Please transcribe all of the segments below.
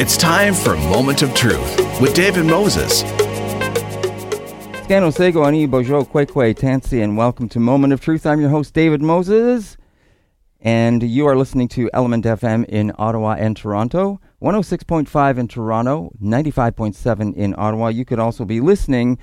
It's time for Moment of Truth with David Moses. Scano Sego, Ani Bojo, Kwekwe, Tansi, and welcome to Moment of Truth. I'm your host, David Moses, and you are listening to Element FM in Ottawa and Toronto, 106.5 in Toronto, 95.7 in Ottawa. You could also be listening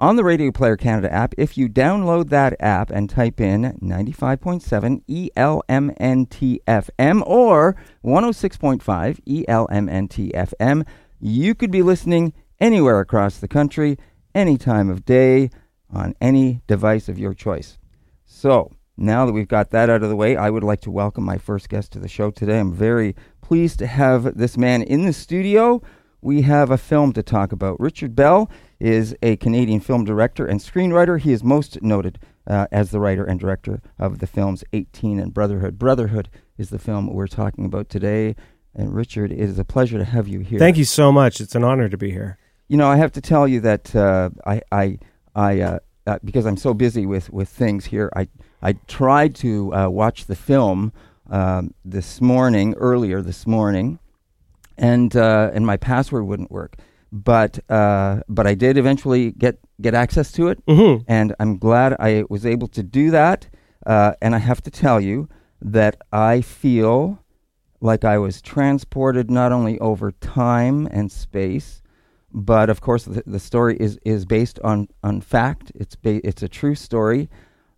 on the Radio Player Canada app if you download that app and type in 95.7 ELMNTFM or 106.5 ELMNTFM. You could be listening anywhere across the country, any time of day, on any device of your choice. So, now that we've got that out of the way, I would like to welcome my first guest to the show today. I'm very pleased to have this man in the studio. We have a film to talk about. Richard Bell is a Canadian film director and screenwriter. He is most noted uh, as the writer and director of the films 18 and Brotherhood. Brotherhood is the film we're talking about today. And Richard, it is a pleasure to have you here. Thank you so much. It's an honor to be here. You know, I have to tell you that uh, I, I, I uh, uh, because I'm so busy with, with things here, I, I tried to uh, watch the film um, this morning, earlier this morning, and uh, and my password wouldn't work but uh, but I did eventually get get access to it, Mhm. and I'm glad I was able to do that. Uh, and I have to tell you that I feel like I was transported not only over time and space, but of course the, the story is is based on on fact. It's ba- it's a true story,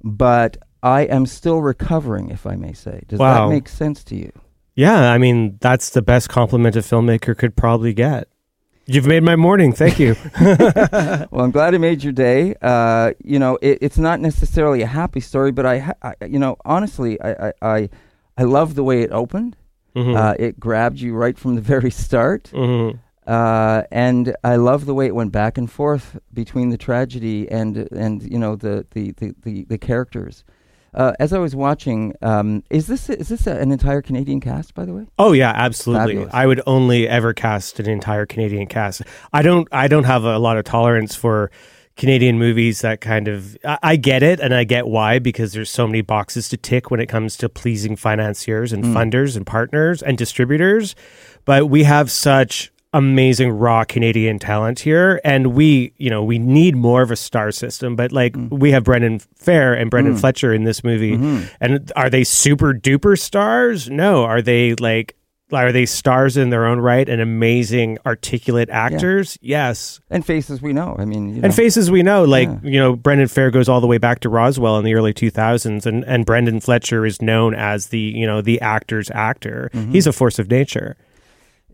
but I am still recovering, if I may say. Does Wow. that make sense to you? Yeah, I mean, that's the best compliment a filmmaker could probably get. You've made my morning. Thank you. Well, I'm glad it made your day. Uh, you know, it, it's not necessarily a happy story, but I, ha- I you know, honestly, I, I, I, I love the way it opened. Mhm. Uh, it grabbed you right from the very start, Mhm. uh, and I love the way it went back and forth between the tragedy and and you know the the the, the, the characters. Uh, as I was watching, um, is this is this a, an entire Canadian cast, by the way? Oh yeah, absolutely. Fabulous. I would only ever cast an entire Canadian cast. I don't. I don't have a lot of tolerance for Canadian movies that kind of. I, I get it, and I get why because there's so many boxes to tick when it comes to pleasing financiers and funders and partners and distributors. But we have such amazing raw Canadian talent here, and we, you know, we need more of a star system. But like mm. we have Brendan Fehr and Brendan mm. Fletcher in this movie, mm-hmm. and are they super duper stars? No, are they like? Are they stars in their own right and amazing articulate actors? Yes. And faces we know. I mean, you know. And faces we know, like, Yeah. you know, Brendan Fehr goes all the way back to Roswell in the early 2000s, and, and Brendan Fletcher is known as the, you know, the actor's actor. Mm-hmm. He's a force of nature.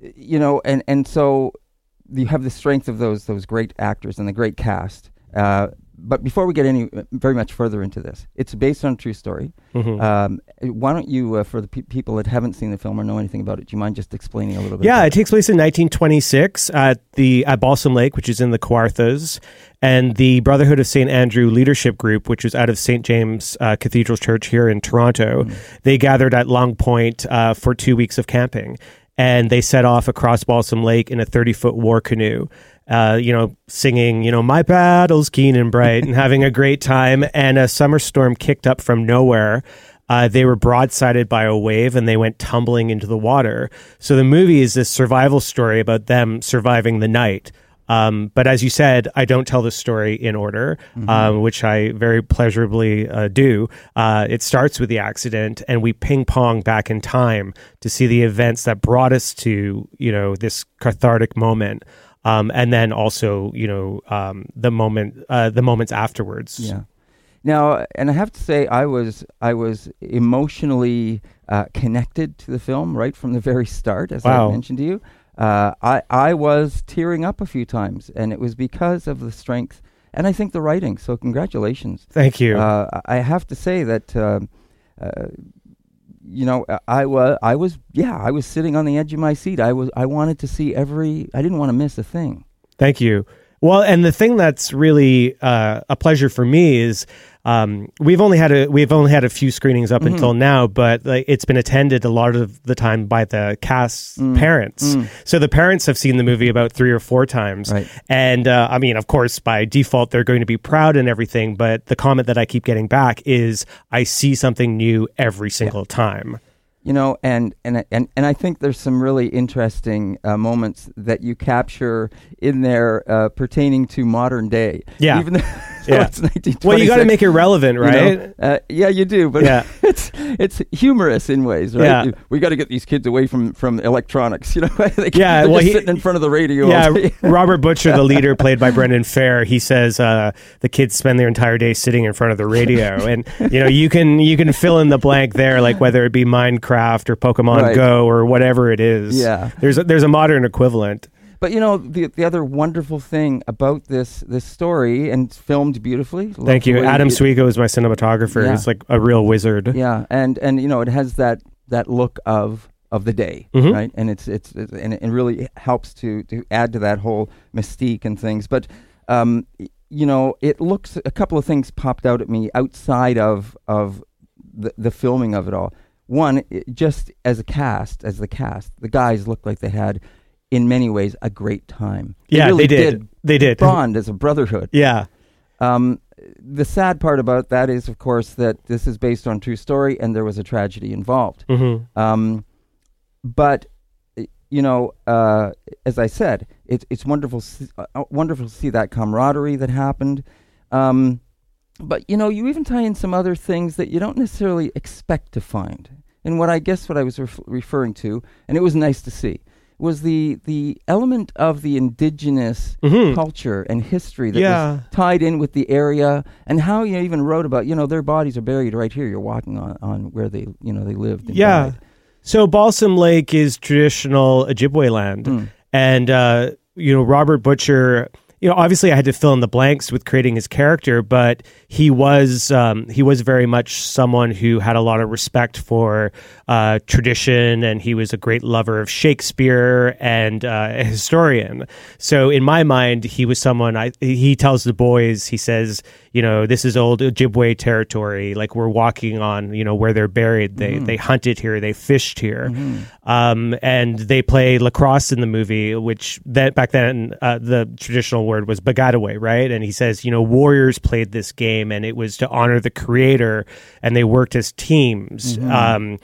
You know, and and so you have the strength of those those great actors and the great cast. Uh, but before we get any very much further into this, it's based on a true story. Mhm. Um, why don't you, uh, for the pe- people that haven't seen the film or know anything about it, do you mind just explaining a little bit? Yeah, it takes place in 1926 at the at Balsam Lake, which is in the Kawarthas, and the Brotherhood of St. Andrew Leadership Group, which is out of St. James uh, Cathedral Church here in Toronto. They gathered at Long Point uh, for two weeks of camping, and they set off across Balsam Lake in a 30 foot war canoe. Uh, you know, singing, you know, my paddle's keen and bright, and having a great time. And a summer storm kicked up from nowhere. Uh, they were broadsided by a wave and they went tumbling into the water. So the movie is this survival story about them surviving the night. Um, but as you said, I don't tell the story in order, um, which I very pleasurably uh, do. Uh, it starts with the accident, and we ping pong back in time to see the events that brought us to you know this cathartic moment, um, and then also you know um, the moment uh, the moments afterwards. Yeah. Now, and I have to say, I was I was emotionally uh, connected to the film right from the very start, as Wow. I mentioned to you. Uh, I I was tearing up a few times, and it was because of the strength and I think the writing. So congratulations. Thank you. Uh, I have to say that. um uh, you know, I- I was, I was, yeah, I was sitting on the edge of my seat. I was, I wanted to see every. I didn't want to miss a thing. Thank you. Well, and the thing that's really uh, a pleasure for me is um, we've only had a we've only had a few screenings Mm-hmm. up until now, but like, it's been attended a lot of the time by the cast's Mm. parents. So the parents have seen the movie about three or four times, Right. and uh, I mean, of course, by default, they're going to be proud and everything. But the comment that I keep getting back is, "I see something new every single time." You know, and and and and I think there's some really interesting uh, moments that you capture in there uh, pertaining to modern day. Yeah. even though Yeah. it's 1926. Well, you got to make it relevant, you right? know? Uh, yeah, you do, but Yeah. it's it's humorous in ways, right? Yeah. You- We got to get these kids away from from electronics, you know. they, Yeah, well, just he- sitting in front of the radio. Yeah. Robert Butcher, the leader, played by Brendan Fehr. He says uh, the kids spend their entire day sitting in front of the radio, and you know you can you can fill in the blank there, like whether it be Minecraft or Pokemon Right. Go or whatever it is. Yeah. there's a, there's a modern equivalent. But you know the the other wonderful thing about this this story and filmed beautifully. Thank you, Adam Swica is my cinematographer. Yeah. He's like a real wizard. Yeah, and and you know it has that that look of of the day, Mhm. right? And it's, it's it's and it really helps to to add to that whole mystique and things. But um, you know, it looks a couple of things popped out at me outside of of the the filming of it all. One, it, just as a cast, as the cast, the guys looked like they had, in many ways, a great time. Yeah, really they did. They did. bond as a brotherhood. Yeah, Um, the sad part about that is, of course, that this is based on true story, and there was a tragedy involved. hmm Um, but you know, uh, as I said, it's it's wonderful, uh, wonderful to see that camaraderie that happened. Um, but you know, you even tie in some other things that you don't necessarily expect to find. And what I guess what I was ref- referring to, and it was nice to see, was the the element of the indigenous Mhm. culture and history that Yeah. was tied in with the area, and how you even wrote about, you know, their bodies are buried right here. You're walking on, on where they, you know, they lived. And Yeah. died. So Balsam Lake is traditional Ojibwe land, Mm. and uh, you know Robert Butcher. You know, obviously, I had to fill in the blanks with creating his character, but he was um, he was very much someone who had a lot of respect for uh, tradition, and he was a great lover of Shakespeare and uh, a historian. So, in my mind, he was someone. I he tells the boys, he says, you know, this is old Ojibwe territory. Like we're walking on, you know, where they're buried. They they hunted here, they fished here, um, and they play lacrosse in the movie. Which that back then uh, the traditional word was baggataway, right? And he says, you know, warriors played this game, and it was to honor the creator, and they worked as teams. Um,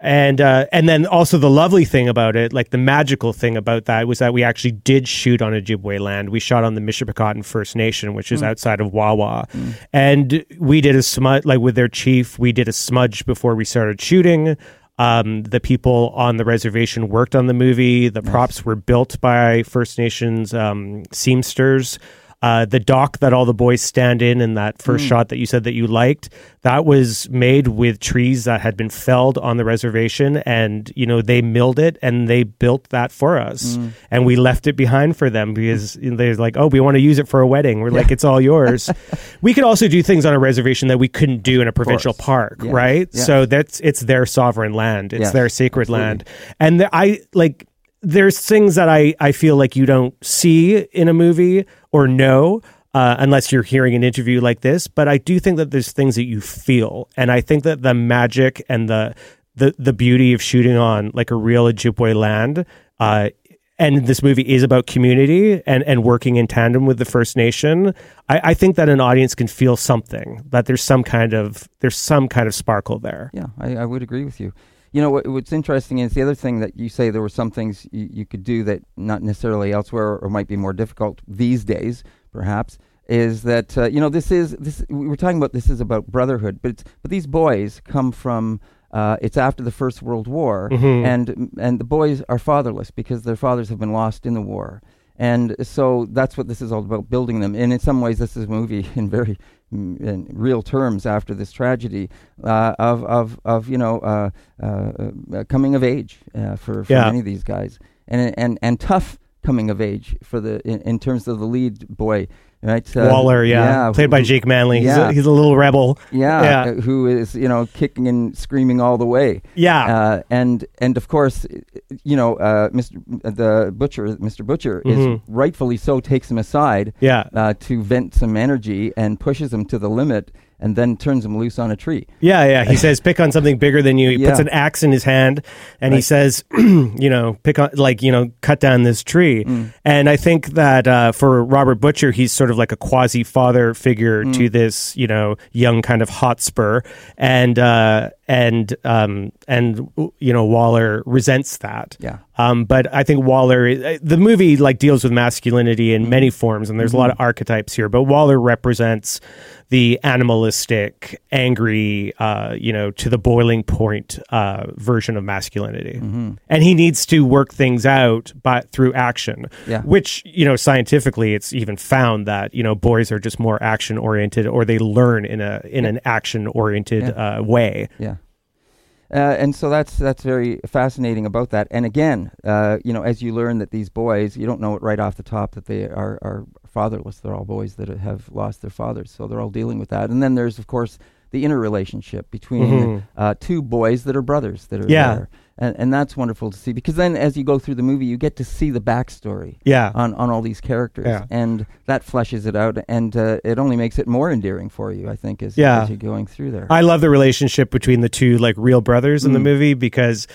and uh, and then also the lovely thing about it, like the magical thing about that, was that we actually did shoot on Ojibwe land. We shot on the Michipicoten First Nation, which is outside of Wawa, and we did a smudge like with their chief. We did a smudge before we started shooting. Um, the people on the reservation worked on the movie. The props were built by First Nations um, seamsters. Uh, the dock that all the boys stand in in that first shot that you said that you liked, that was made with trees that had been felled on the reservation, and you know they milled it and they built that for us, and we left it behind for them because you know, they're like, oh, we want to use it for a wedding. We're like, it's all yours. we could also do things on a reservation that we couldn't do in a provincial park, Yes. right? Yes. So that's it's their sovereign land, it's their sacred absolutely. land, and the, I like there's things that I, I feel like you don't see in a movie or know uh, unless you're hearing an interview like this. But I do think that there's things that you feel, and I think that the magic and the the the beauty of shooting on like a real Ojibwe land. Uh, and this movie is about community and, and working in tandem with the First Nation. I, I think that an audience can feel something that there's some kind of there's some kind of sparkle there. Yeah, I, I would agree with you. You know, what, what's interesting is the other thing that you say there were some things you, you could do that not necessarily elsewhere or might be more difficult these days, perhaps, is that uh, you know this is this we were talking about this is about brotherhood, but it's, but these boys come from. Uh, it's after the First World War, Mhm. and and the boys are fatherless because their fathers have been lost in the war, and so that's what this is all about, building them. And in some ways, this is a movie in very mm, in real terms after this tragedy uh, of of of you know uh, uh, uh, coming of age uh, for, for Yeah. many of these guys, and and and tough coming of age for the in, in terms of the lead boy, right? Uh, Waller, yeah, played by Jake Manley. He's, yeah. a, he's a little rebel. Yeah, Yeah. uh, who is you know kicking and screaming all the way. Yeah, Uh, and and of course, you know, uh, Mr. the butcher, Mr. Butcher, Mhm. is rightfully so takes him aside yeah, uh, to vent some energy and pushes him to the limit, and then turns him loose on a tree. yeah, yeah. He says, "Pick on something bigger than you." He puts an axe in his hand, and he says, "You know, pick on, like, you know, cut down this tree." Mm. And I think that uh, for Robert Butcher, he's sort of like a quasi father figure Mm. to this, you know, young kind of Hotspur, and uh, and um, and you know Waller resents that. Yeah. Um, but I think Waller, uh, the movie like deals with masculinity in many forms, and there's a lot of archetypes here. But Waller represents the animalistic, angry, uh, you know, to the boiling point uh, version of masculinity, and he needs to work things out, but through action. Yeah. Which you know, scientifically, it's even found that you know boys are just more action oriented, or they learn in a in an action oriented uh, way. Yeah. Uh, and so that's that's very fascinating about that. And again, uh, you know, as you learn that these boys, you don't know it right off the top that they are, are fatherless. They're all boys that have lost their fathers, so they're all dealing with that. And then there's, of course, the interrelationship between Mhm. uh, two boys that are brothers that are Yeah. there, and and that's wonderful to see because then as you go through the movie, you get to see the backstory Yeah. on, on all these characters, Yeah. and that fleshes it out, and uh, it only makes it more endearing for you, I think, as, Yeah. as you're going through there. I love the relationship between the two like real brothers in the Mm. movie because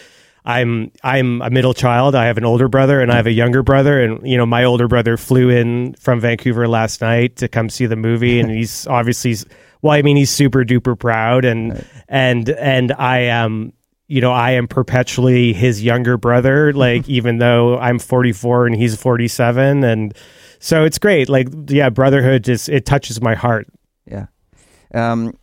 I'm I'm a middle child. I have an older brother and I have a younger brother and you know my older brother flew in from Vancouver last night to come see the movie and he's obviously well I mean he's super duper proud and Right. and and I am you know I am perpetually his younger brother like even though I'm 44 and he's 47 and so it's great like yeah brotherhood just it touches my heart Yeah. Um,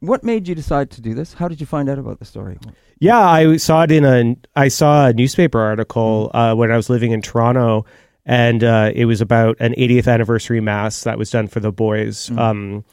what made you decide to do this? How did you find out about the story? Yeah, I saw it in a I saw a newspaper article uh, when I was living in Toronto, and uh, it was about an 80th anniversary mass that was done for the boys. Um,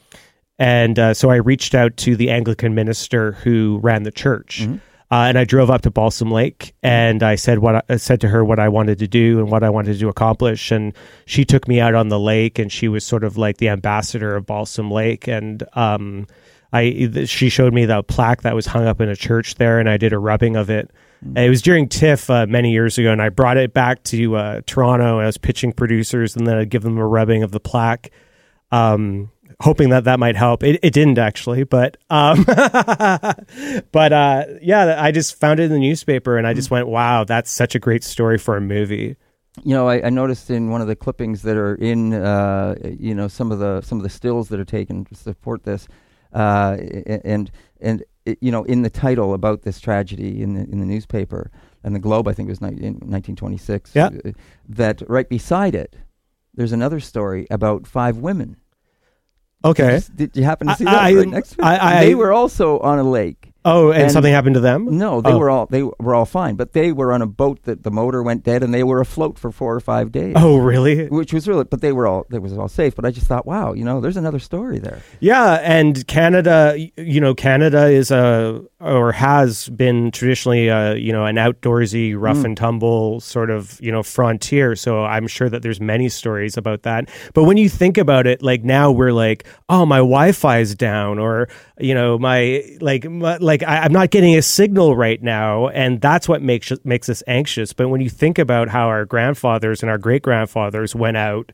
and uh, so I reached out to the Anglican minister who ran the church. Uh, and I drove up to Balsam Lake, and I said what I, I said to her what I wanted to do and what I wanted to accomplish, and she took me out on the lake, and she was sort of like the ambassador of Balsam Lake, and um, I she showed me the plaque that was hung up in a church there, and I did a rubbing of it. And It was during TIFF uh, many years ago, and I brought it back to uh, Toronto. I was pitching producers, and then I'd give them a rubbing of the plaque, um, hoping that that might help. It, it didn't actually, but um, but uh, yeah, I just found it in the newspaper, and I just went, "Wow, that's such a great story for a movie." You know, I, I noticed in one of the clippings that are in, uh, you know, some of the some of the stills that are taken to support this, uh, and and it, you know, in the title about this tragedy in the in the newspaper and the Globe, I think it was ni- in 1926. Yeah. That right beside it, there's another story about five women. Okay. Did, did you happen to I- see that I- next to? I- I- they were also on a lake. Oh, and, And- something happened to them? No, they Oh. were all they were all fine, but they were on a boat that the motor went dead, and they were afloat for four or five days. Oh, really? which was really, but they were all, it was all safe. But I just thought, wow, you know, there's another story there. Yeah, and Canada, you know, Canada is a or has been traditionally, a, you know, an outdoorsy, rough Mm. and tumble sort of, you know, frontier. So I'm sure that there's many stories about that. But when you think about it, like now we're like, oh, my Wi-Fi is down, or you know, my like, my, like I, I'm not getting a signal right now, and that's what makes makes us anxious. But when you think about how our grandfathers and our great grandfathers went out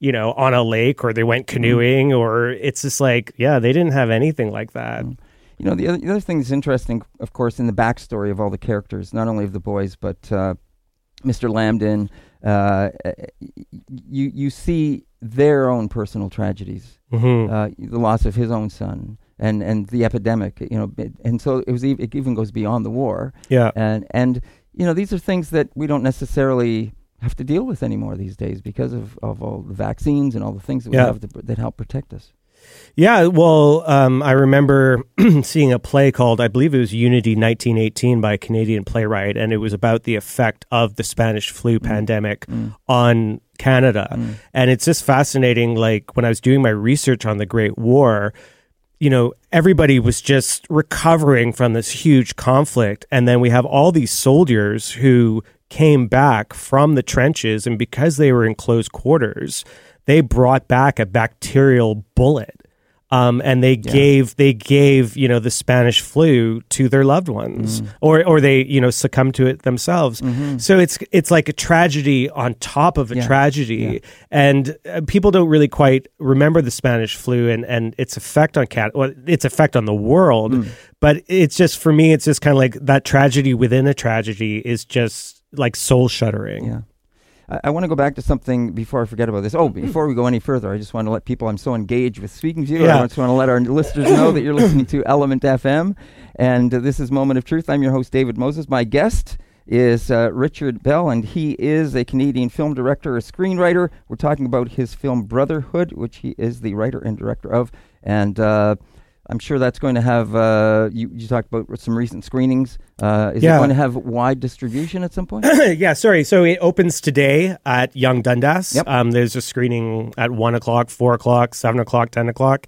you know, on a lake or they went mm. canoeing or it's just like, yeah, they didn't have anything like that. Mm. You know, the other, the other thing that's interesting, of course, in the backstory of all the characters, not only of the boys, but uh, Mr. Lambden, uh, you you see their own personal tragedies, hmm uh, the loss of his own son, and and the epidemic. You know, and so it was. ev- It even goes beyond the war. yeah. and and you know these are things that we don't necessarily have to deal with anymore these days because of, of all the vaccines and all the things that we Yeah. have that, that help protect us. Yeah. Well, um, I remember seeing a play called, I believe it was Unity 1918 by a Canadian playwright, and it was about the effect of the Spanish flu pandemic Mm. on Canada. Mm. And it's just fascinating. Like when I was doing my research on the Great War, you know, everybody was just recovering from this huge conflict. And then we have all these soldiers who came back from the trenches, and because they were in close quarters, they brought back a bacterial bullet. Um, and they gave they gave you know the Spanish flu to their loved ones, or or they you know succumbed to it themselves. So it's it's like a tragedy on top of a Yeah. tragedy, Yeah. and uh, people don't really quite remember the Spanish flu and, and its effect on cat, well, its effect on the world. Mm. But it's just for me, it's just kind of like that tragedy within a tragedy is just like soul shuddering. I, I want to go back to something before I forget about this. Oh, before we go any further, I just want to let people. I'm so engaged with speaking to you. Yeah. I just want to let our listeners know that you're listening to Element FM, and uh, this is Moment of Truth. I'm your host, David Moses. My guest is uh, Richard Bell, and he is a Canadian film director, a screenwriter. We're talking about his film Brotherhood, which he is the writer and director of, and. Uh, I'm sure that's going to have. Uh, you, you talked about some recent screenings. Uh, is Yeah. it going to have wide distribution at some point? yeah, sorry. So it opens today at Yonge Dundas. Yep. Um, there's a screening at one o'clock, four o'clock, seven o'clock, ten o'clock.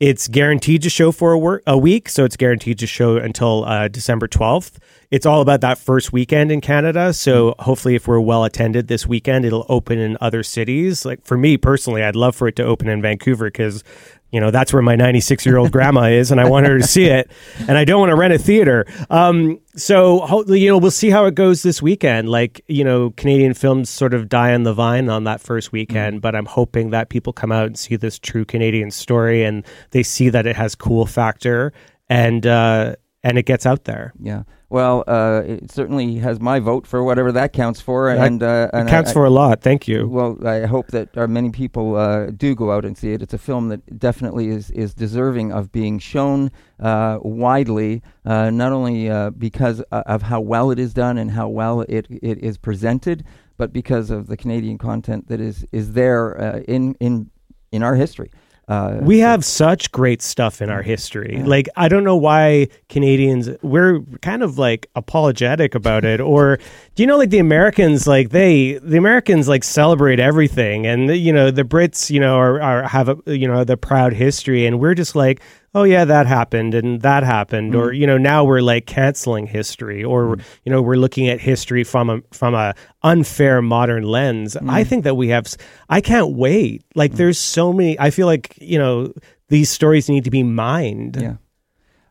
It's guaranteed to show for a, wor- a week, so it's guaranteed to show until uh, December twelfth. It's all about that first weekend in Canada. So hopefully, if we're well attended this weekend, it'll open in other cities. Like for me personally, I'd love for it to open in Vancouver because you know that's where my 96 year old grandma is and i want her to see it and i don't want to rent a theater. Um, so hopefully, you know we'll see how it goes this weekend. Like you know canadian films sort of die on the vine on that first weekend but i'm hoping that people come out and see this true canadian story and they see that it has cool factor and uh, and it gets out there Yeah. Well, uh, it certainly has my vote for whatever that counts for, and uh, it counts I, for a lot thank you Well, I hope that uh, many people uh, do go out and see it. It's a film that definitely is is deserving of being shown uh, widely, uh, not only uh, because of how well it is done and how well it it is presented, but because of the Canadian content that is is there uh, in in in our history. Uh, We have such great stuff in our history. Yeah. Like I don't know why Canadians we're kind of like apologetic about it or do you know like the Americans like they the Americans like celebrate everything and you know the Brits you know are, are have a you know the proud history and we're just like oh yeah that happened and that happened. Or mm. you know now we're like canceling history or mm. you know we're looking at history from a from a unfair modern lens. Mm. I think that we have i can't wait. Like there's so many i feel like you know these stories need to be mined. Yeah.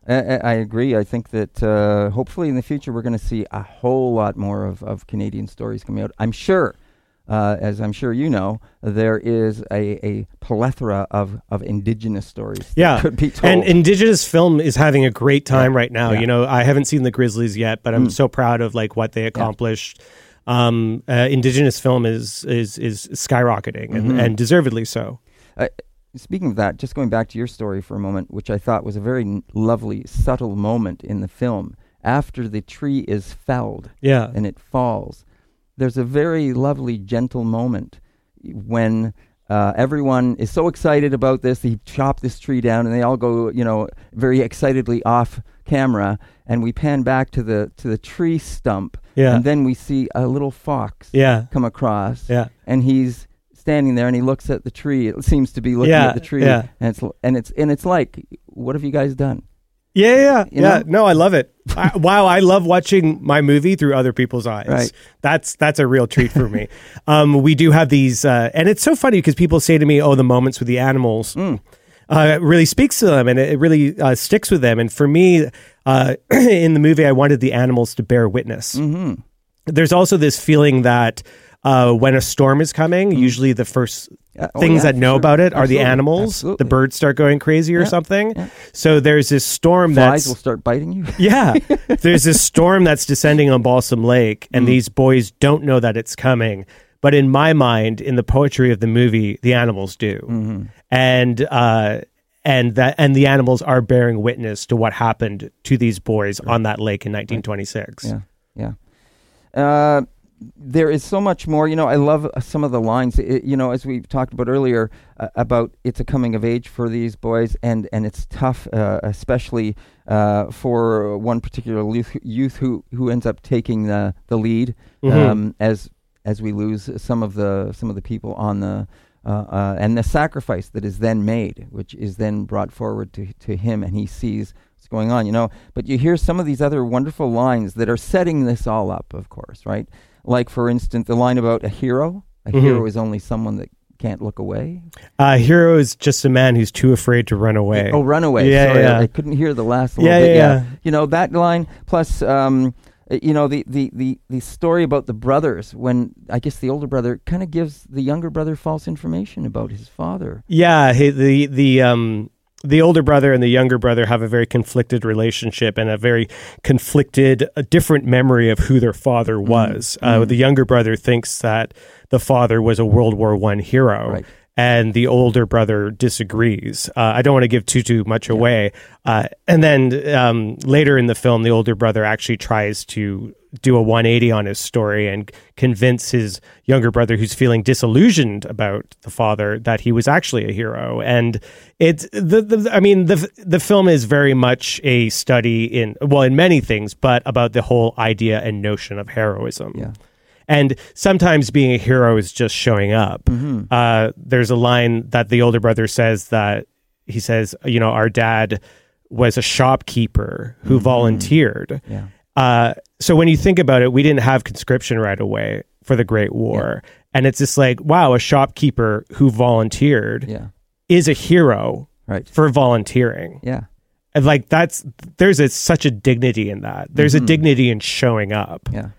I, I I agree. I think that uh, hopefully in the future we're going to see a whole lot more of, of Canadian stories coming out. I'm sure, uh, as I'm sure you know, there is a, a plethora of, of indigenous stories that Yeah. could be told. and indigenous film is having a great time right now Yeah. you know i haven't seen the grizzlies yet but i'm Mm. so proud of like what they accomplished um uh, indigenous film is is is skyrocketing and, Mhm. and deservedly so Speaking of that, just going back to your story for a moment, which I thought was a very n- lovely, subtle moment in the film. After the tree is felled, yeah and it falls. There's a very lovely, gentle moment when uh, everyone is so excited about this. They chop this tree down, and they all go, you know, very excitedly off camera. And we pan back to the to the tree stump, yeah and then we see a little fox yeah come across, yeah and he's standing there, and he looks at the tree. It seems to be looking Yeah, at the tree, yeah. and it's and it's and it's like, what have you guys done? Yeah, yeah, You yeah. know? No, I love it. I, wow, I love watching my movie through other people's eyes. Right. That's that's a real treat for me. um, we do have these, uh, and it's so funny because people say to me, "Oh, the moments with the animals." Mm. Uh, it really speaks to them and it really uh, sticks with them. And for me, uh, in the movie, I wanted the animals to bear witness. hmm There's also this feeling that uh, when a storm is coming, usually the first Uh, oh, things yeah, that know sure. about it are the animals. Absolutely. The birds start going crazy or Yeah, something. yeah. So there's this storm Flies that's will start biting you. yeah. There's this storm that's descending on Balsam Lake, and Mm. these boys don't know that it's coming. But in my mind, in the poetry of the movie, the animals do, Mm-hmm. and uh, and that and the animals are bearing witness to what happened to these boys on that lake in 1926. Yeah, yeah. Uh, there is so much more. You know, I love uh, some of the lines. i you know, as we talked about earlier uh, about it's a coming of age for these boys, and and it's tough, uh, especially uh, for one particular youth, youth who who ends up taking the the lead Mhm. um, as as we lose some of the some of the people on the. Uh, uh, and the sacrifice that is then made, which is then brought forward to to him, and he sees what's going on, you know. But you hear some of these other wonderful lines that are setting this all up, of course, right? Like, for instance, the line about a hero. A Mhm. hero is only someone that can't look away. Uh, hero is just a man who's too afraid to run away. Oh, runaway. Yeah, Sorry, yeah. I, I couldn't hear the last little Yeah, bit. yeah, yeah. You know, that line, plus, um, uh, you know, the, the, the, the story about the brothers when I guess the older brother kind of gives the younger brother false information about his father. Yeah, he, the the um the older brother and the younger brother have a very conflicted relationship and a very conflicted, a different memory of who their father Mm-hmm. was. Uh, the younger brother thinks that the father was a World War One hero. Right. And the older brother disagrees. Uh, I don't want to give too too much away. Uh, and then um, later in the film, the older brother actually tries to do a 180 on his story and convince his younger brother, who's feeling disillusioned about the father, that he was actually a hero. And it's the, the I mean the the film is very much a study in well in many things, but about the whole idea and notion of heroism. Yeah. And sometimes being a hero is just showing up. Mm-hmm. Uh, there's a line that the older brother says that he says, you know, our dad was a shopkeeper who Mm-hmm. volunteered. Yeah. Uh, so when you think about it, we didn't have conscription right away for the Great War. And it's just like, wow, a shopkeeper who volunteered Yeah. is a hero Right. for volunteering. Yeah. And like that's there's a, such a dignity in that. There's Mm-hmm. a dignity in showing up. Yeah.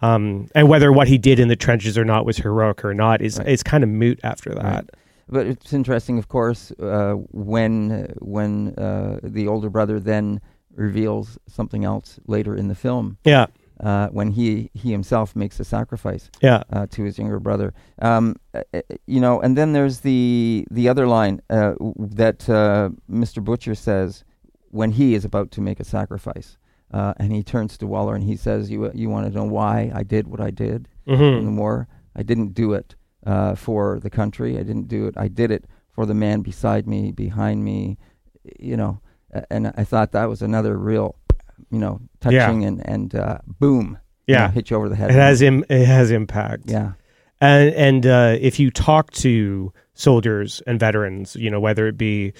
Um, and whether what he did in the trenches or not was heroic or not is is kind of moot after that. Right. But it's interesting, of course, uh, when when uh, the older brother then reveals something else later in the film, Yeah, uh, when he he himself makes a sacrifice yeah, uh, to his younger brother. Um, uh, uh, you know, and then there's the the other line uh, w- that uh, Mr. Butcher says when he is about to make a sacrifice, uh, and he turns to Waller and he says, "You you want to know why I did what I did in hmm the war? I didn't do it uh, for the country. I didn't do it. I did it for the man beside me, behind me. You know." And I thought that was another real, you know, Yeah. touching and and uh, boom, you know, yeah. hit you over the head. It has Im- it has impact. yeah. And and uh, if you talk to soldiers and veterans, you know whether it be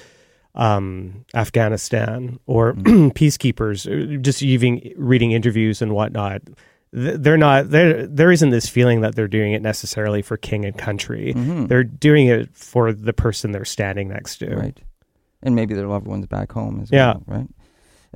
um, Afghanistan or peacekeepers, uh, just even reading interviews and whatnot, they're not there. There isn't this feeling that they're doing it necessarily for king and country. Mhm. They're doing it for the person they're standing next to. right and maybe their loved ones back home as Yeah. well right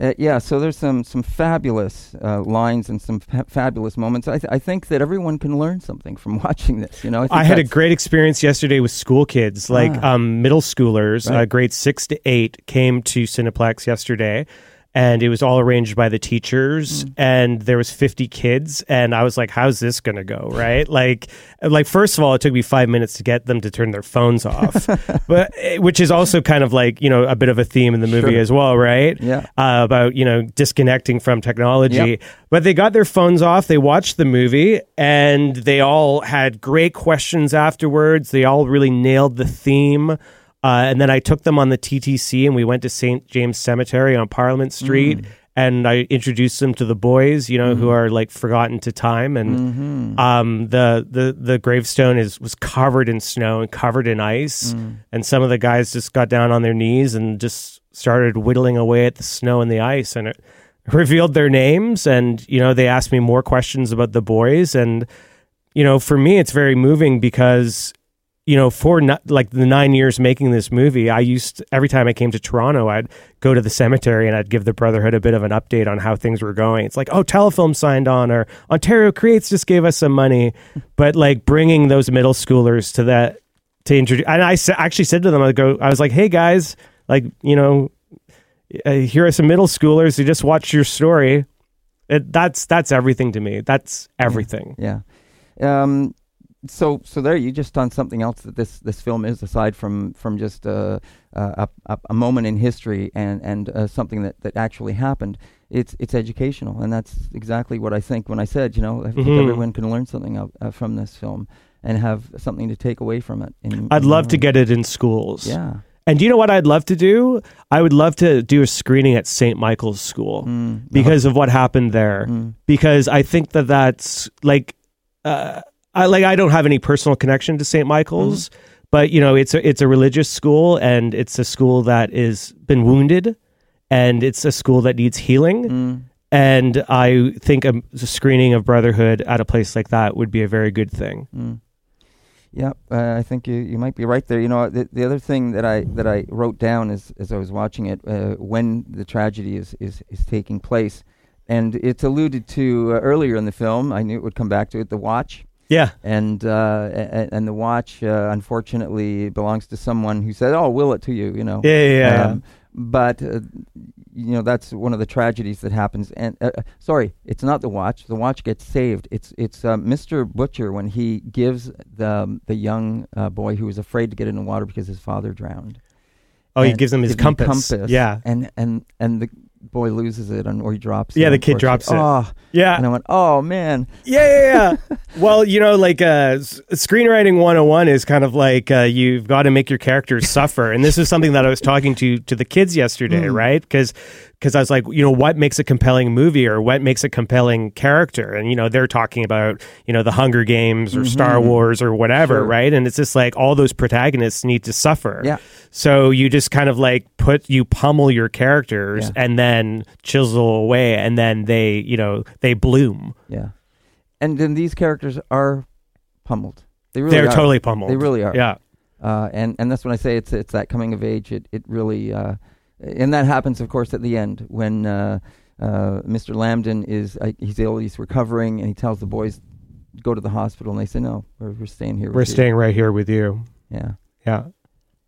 uh, yeah so there's some some fabulous uh, lines and some fa- fabulous moments I, th- I think that everyone can learn something from watching this you know I, think I had a great experience yesterday with school kids, like Ah. um, middle schoolers, uh, Right. grades six to eight, came to Cineplex yesterday, and it was all arranged by the teachers, Mm. and there was fifty kids, and I was like, "How's this gonna go?" Right? Like, like first of all, it took me five minutes to get them to turn their phones off, but eh, which is also kind of like you know a bit of a theme in the movie Sure. as well, right? yeah uh, about you know disconnecting from technology. Yep. But they got their phones off. They watched the movie, and they all had great questions afterwards. They all really nailed the theme. Uh, and then I took them on the TTC, and we went to St. James Cemetery on Parliament Street. Mm. And I introduced them to the boys, you know, who are like forgotten to time, and Mm-hmm. um, the the the gravestone is was covered in snow and covered in ice, Mm. and some of the guys just got down on their knees and just started whittling away at the snow and the ice, and it revealed their names. And you know, they asked me more questions about the boys, and you know, for me, it's very moving because you know, for no, like the nine years making this movie, I used every time I came to Toronto, I'd go to the cemetery and I'd give the Brotherhood a bit of an update on how things were going. It's like, oh, Telefilm signed on, or Ontario Creates just gave us some money, but like bringing those middle schoolers to that to introduce. And I actually said to them, I go, I was like, hey guys, like you know, uh, here are some middle schoolers who just watched your story. It, that's that's everything to me. That's everything. yeah um so so there you just done something else that this this film is aside from from just uh, uh, a, a a moment in history and and uh, something that that actually happened it's it's educational and that's exactly what I think when I said you know I think Mhm. everyone can learn something out, uh, from this film and have something to take away from it in, I'd in love to get it in schools. yeah And you know what I'd love to do? I would love to do a screening at St. Michael's School Mm, because of what happened there. mm, Because I think that that's like, uh, I like I don't have any personal connection to St. Michael's, but you know it's a it's a religious school and it's a school that is been wounded, and it's a school that needs healing. mm. And I think a, a screening of Brotherhood at a place like that would be a very good thing. Mm. Yeah, uh, I think you, you might be right there. You know, the, the other thing that I that I wrote down as as I was watching it uh, when the tragedy is, is is taking place, and it's alluded to uh, earlier in the film. I knew it would come back to it. The watch. Yeah. and uh, and, and the watch uh, unfortunately belongs to someone who said, "Oh, will it to you," you know. Yeah, yeah, yeah. Um, but uh, you know that's one of the tragedies that happens. And uh, sorry, it's not the watch. The watch gets saved. It's it's uh, Mr. Butcher when he gives the the young uh, boy who was afraid to get in the water because his father drowned. Oh, he gives him his gives a compass. Yeah. and and and the boy loses it, and or he drops. Yeah, it, Yeah, the kid drops it. Oh, Yeah. and I went, oh man, Yeah, yeah, yeah. well, you know, like uh, screenwriting 101 is kind of like uh, you've got to make your characters suffer. And this is something that I was talking to to the kids yesterday, Mm. right? Because I was like, you know, what makes a compelling movie or what makes a compelling character? And, you know, they're talking about, you know, the Hunger Games or Star Wars or whatever, Mm-hmm. Sure. right? And it's just like all those protagonists need to suffer. Yeah. So you just kind of like put, you pummel your characters Yeah. and then chisel away and then they, you know, they bloom. yeah. And then these characters are pummeled. They really They're are. totally pummeled. They really are. Yeah. Uh, and and that's when I say it's it's that coming of age. It it really uh, and that happens, of course, at the end when uh, uh, Mr. Lambden is uh, he's ill, he's recovering, and he tells the boys go to the hospital, and they say no, we're, we're staying here. We're you." staying right here with you. Yeah. Yeah.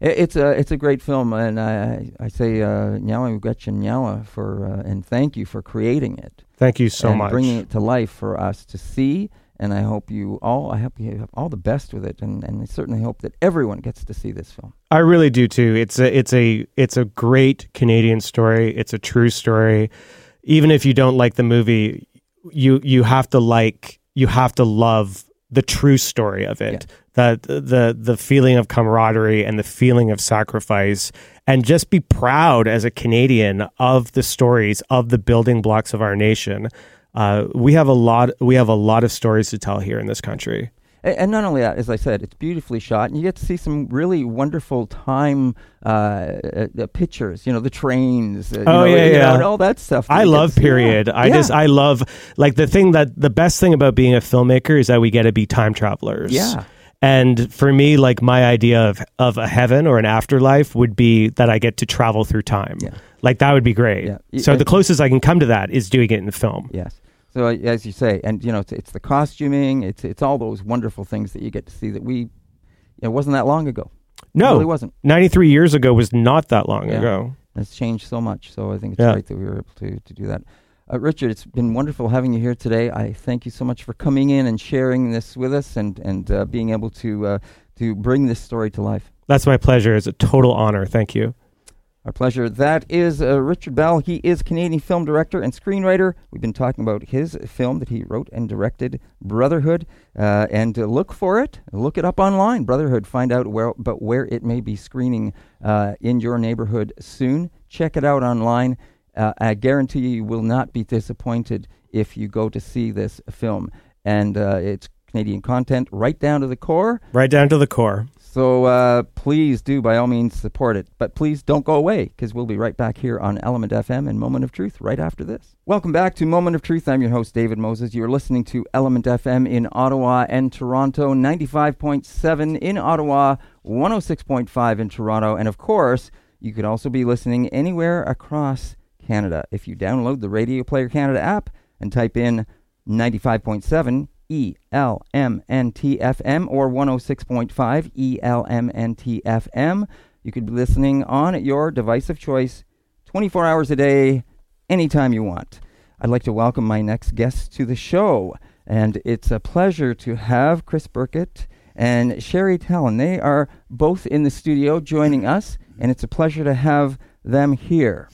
It, it's a it's a great film, and I I say uh, Nyawa Gretchen Nyawa for uh, and thank you for creating it Thank you so and much. bringing it to life for us to see. And I hope you all I hope you have all the best with it, and, and I certainly hope that everyone gets to see this film. I really do too. It's a it's a it's a great Canadian story. It's a true story. Even if you don't like the movie, you you have to like you have to love the true story of it. The the the feeling of camaraderie and the feeling of sacrifice and just be proud as a Canadian of the stories of the building blocks of our nation. Uh, we have a lot we have a lot of stories to tell here in this country. And not only that, as I said, it's beautifully shot, and you get to see some really wonderful time uh, uh, uh, pictures. You know, the trains. Uh, you Oh, know, yeah, you know, yeah. and all that stuff. that I love period. Yeah. I Yeah. just I love like the thing that the best thing about being a filmmaker is that we get to be time travelers. Yeah. And for me, like my idea of of a heaven or an afterlife would be that I get to travel through time. Yeah. Like that would be great. Yeah. So the closest I can come to that is doing it in film. Yes. So uh, as you say, and you know, it's, it's the costuming. It's it's all those wonderful things that you get to see that we. It wasn't that long ago. It No, really wasn't. 93 years ago was not that long Yeah. ago. It's changed so much. So I think it's Yeah. great that we were able to, to do that. Uh, Richard, it's been wonderful having you here today. I thank you so much for coming in and sharing this with us and, and uh, being able to, uh, to bring this story to life. That's my pleasure. It's a total honor. Thank you. Our pleasure. That is uh, Richard Bell. He is Canadian film director and screenwriter. We've been talking about his film that he wrote and directed, Brotherhood. Uh, and uh, look for it. Look it up online, Brotherhood. Find out where, but where it may be screening uh, in your neighborhood soon. Check it out online. Uh, I guarantee you, you will not be disappointed if you go to see this film. And uh, it's Canadian content right down to the core. Right down to the core. So uh, please do, by all means, support it. But please don't go away because we'll be right back here on Element FM and Moment of Truth right after this. Welcome back to Moment of Truth. I'm your host, David Moses. You're listening to Element FM in Ottawa and Toronto, 95.7 in Ottawa, 106.5 in Toronto. And of course, you could also be listening anywhere across Canada. If you download the Radio Player Canada app and type in 95.7 E ELMNTFM or 106.5 E ELMNTFM. You could be listening on your device of choice 24 hours a day, anytime you want. I'd like to welcome my next guest to the show, and it's a pleasure to have Chris Burkett and Sherry Talon. They are both in the studio joining us, and it's a pleasure to have them here.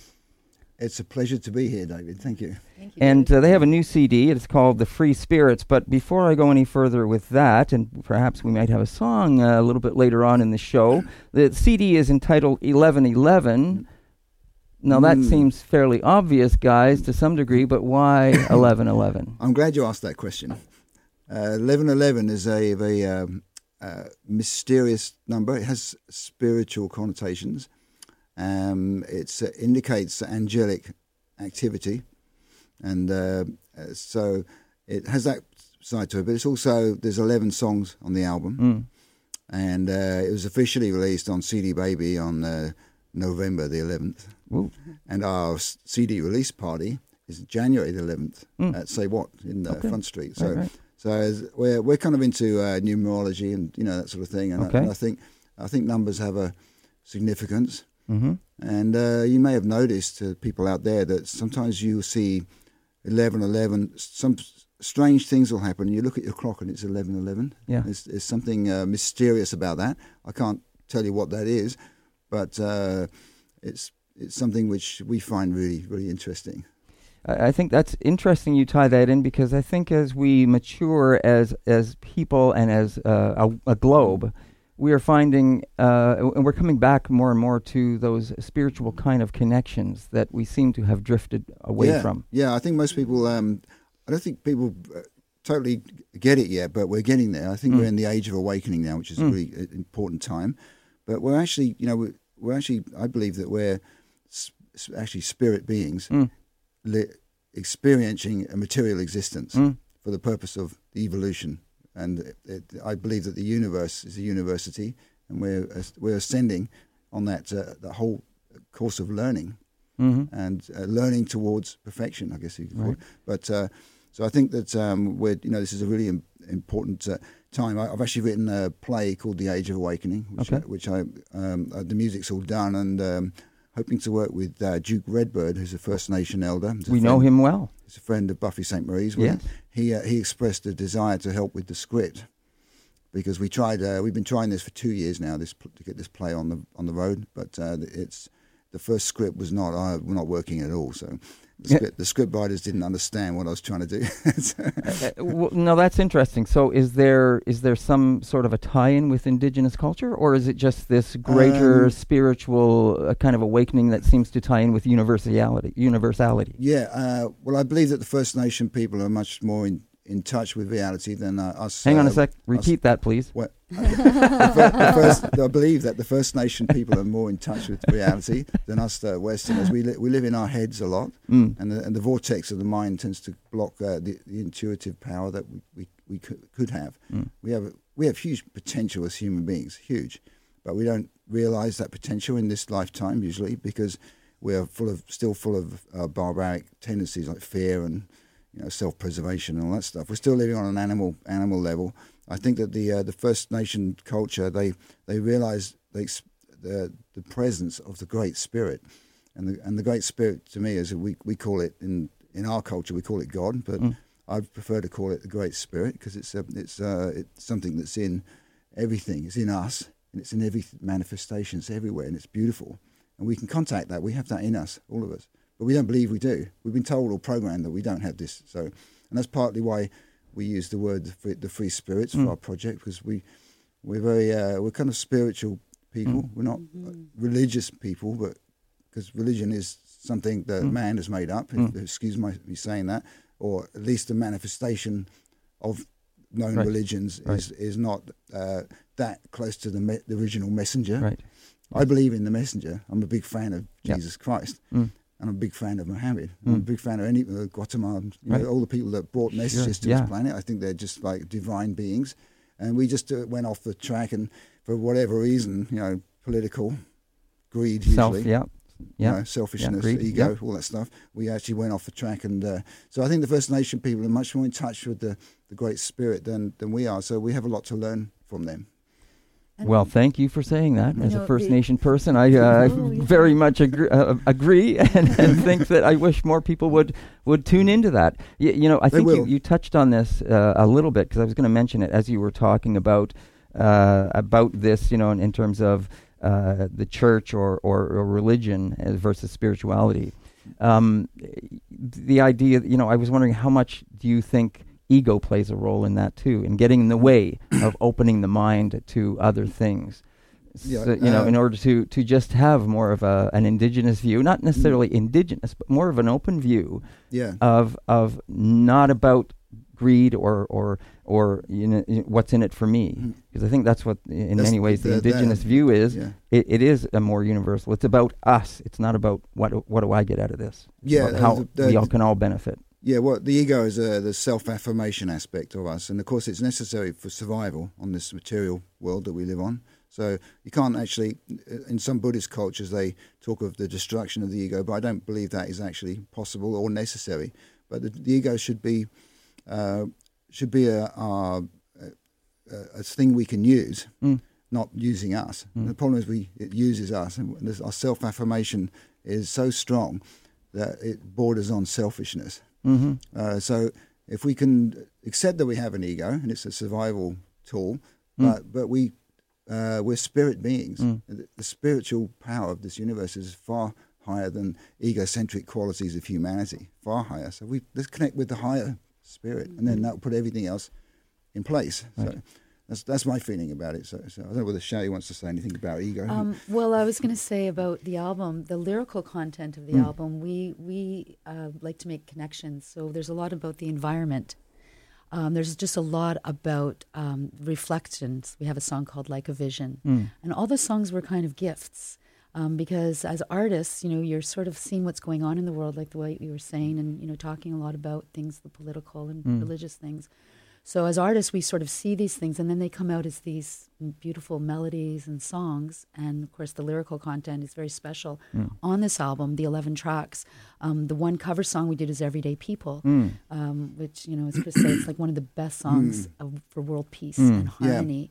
It's a pleasure to be here, David. Thank you. And uh, they have a new CD. It's called The Free Spirits. But before I go any further with that, and perhaps we might have a song uh, a little bit later on in the show, the CD is entitled 1111. Now, that Mm. seems fairly obvious, guys, to some degree, but why 1111? I'm glad you asked that question. Uh, 1111 is a very um, uh, mysterious number. It has spiritual connotations. Um, it uh, indicates angelic activity, and uh, so it has that side to it. But it's also there's 11 songs on the album, Mm. and uh, it was officially released on CD Baby on uh, November the 11th. Ooh. And our CD release party is January the 11th Mm. at Say What in uh, Okay. Front Street. So, Right, right. So we're we're kind of into uh, numerology and you know that sort of thing, and, I, and I think I think numbers have a significance. Mm-hmm. And uh, you may have noticed, uh, people out there, that sometimes you see 11 11, some strange things will happen. You look at your clock and it's 11 11. Yeah. There's, there's something uh, mysterious about that. I can't tell you what that is, but uh, it's, it's something which we find really, really interesting. I I think that's interesting. You tie that in because I think as we mature as as people and as uh, a, a globe, we are finding uh, and we're coming back more and more to those spiritual kind of connections that we seem to have drifted away yeah. from. Yeah, I think most people, um, I don't think people uh, totally get it yet, but we're getting there. I think Mm. we're in the age of awakening now, which is a Mm. really uh, important time. But we're actually, you know, we're, we're actually, I believe that we're s- s- actually spirit beings Mm. li- experiencing a material existence Mm. for the purpose of evolution. And it, it, I believe that the universe is a university, and we're we're ascending on that uh, the whole course of learning hmm and uh, learning towards perfection, I guess you could call Right. it. But uh, so I think that um, we're, you know, this is a really Im- important uh, time. I, I've actually written a play called The Age of Awakening, which, Okay. I, which I um, uh, the music's all done, and um, hoping to work with uh, Duke Redbird, who's a First Nation elder. We know him well. He's a friend of Buffy Sainte-Marie's. Yes. He uh, he expressed a desire to help with the script because we tried. Uh, we've been trying this for two years now. This to get this play on the on the road, but uh, it's the first script was not uh, we're not working at all. So the, script, the script writers didn't understand what I was trying to do. Uh, well, no, that's interesting. So, is there is there some sort of a tie-in with indigenous culture, or is it just this greater Um, spiritual uh, kind of awakening that seems to tie in with universality? Universality. yeah, uh, well, I believe that the First Nation people are much more in, in touch with reality than uh, us. Hang on a uh, sec. Repeat that, please. What? the, fir- the first, I believe that the First Nation people are more in touch with reality than us, the Westerners. We, li- we live in our heads a lot, Mm. and the, and the vortex of the mind tends to block uh, the, the intuitive power that we, we, we could, could have. Mm. We have we have huge potential as human beings, huge, but we don't realize that potential in this lifetime usually because we're full of still full of uh, barbaric tendencies like fear and you know self-preservation and all that stuff. We're still living on an animal animal level. I think that the uh, the First Nation culture they they realize they, the the presence of the Great Spirit, and the and the Great Spirit to me is we we call it in in our culture we call it God, but Mm. I prefer to call it the Great Spirit because it's a, it's uh, it's something that's in everything. It's in us and it's in every manifestation. It's everywhere and it's beautiful, and we can contact that. We have that in us, all of us, but we don't believe we do. We've been told or programmed that we don't have this. So, and that's partly why we use the word the free, the free spirits for Mm. our project because we we're very uh, we're kind of spiritual people. Mm. We're not uh, religious people, but because religion is something that Mm. man has made up. Mm. If, excuse my me saying that, or at least the manifestation of known Right. religions Right. is is not uh, that close to the, me- the original messenger. Right. I believe in the messenger. I'm a big fan of Yeah. Jesus Christ. Mm. And I'm a big fan of Muhammad. I'm a Mm. big fan of any uh, Gautama, you know, all the people that brought messages to yeah. this planet. I think they're just like divine beings. And we just uh, went off the track, and for whatever reason, you know, political, greed, Self. usually, Yeah. you Yeah. know, selfishness, greed, ego, yeah. all that stuff. We actually went off the track, and uh, so I think the First Nation people are much more in touch with the, the Great Spirit than than we are. So we have a lot to learn from them. And Well, thank you for saying that. You As a First Nation person, I uh, very much agree, uh, agree and, and think that I wish more people would, would tune into that. Y- you know, I think you, you touched on this uh, a little bit because I was going to mention it as you were talking about uh, about this. You know, in, in terms of uh, the church or, or, or religion uh, versus spirituality. Um, the idea, you know, I was wondering how much do you think ego plays a role in that too, in getting in the way of opening the mind to other things. Yeah, So, you know, uh, in order to, to just have more of a, an indigenous view, not necessarily indigenous, but more of an open view Yeah. of of not about greed or or or you know what's in it for me. Because I think that's what in That's many ways the, the- indigenous view is. yeah. it, it is a more universal. It's about us. It's not about what do- what do I get out of this? Yeah, how the- the- we all can all benefit Yeah, well, the ego is uh, the self affirmation aspect of us. And of course, it's necessary for survival on this material world that we live on. So you can't actually, in some Buddhist cultures, they talk of the destruction of the ego, but I don't believe that is actually possible or necessary. But the, the ego should be. Uh, should be a, a, a, a thing we can use, Mm. not using us. The problem is we it uses us, and this, our self affirmation is so strong that it borders on selfishness. Mm-hmm. Uh, so if we can accept that we have an ego and it's a survival tool, but but we uh, we're spirit beings. The, the spiritual power of this universe is far higher than egocentric qualities of humanity. Far higher. So we let's connect with the higher spirit, and then that will put everything else in place. So that's that's my feeling about it. So, so I don't know whether Shelly wants to say anything about ego. Um, well, I was going to say about the album, the lyrical content of the Hmm. album. We we uh, like to make connections. So there's a lot about the environment. Um, there's just a lot about um, reflections. We have a song called "Like a Vision," Hmm. and all the songs were kind of gifts. Um, because as artists, you know, you're sort of seeing what's going on in the world, like the way you were saying, and you know, talking a lot about things, the political and Hmm. religious things. So as artists, we sort of see these things, and then they come out as these beautiful melodies and songs. And of course, the lyrical content is very special on this album. The eleven tracks. Um, the one cover song we did is "Everyday People," um, which you know, as Chris said, it's like one of the best songs of, for world peace and harmony.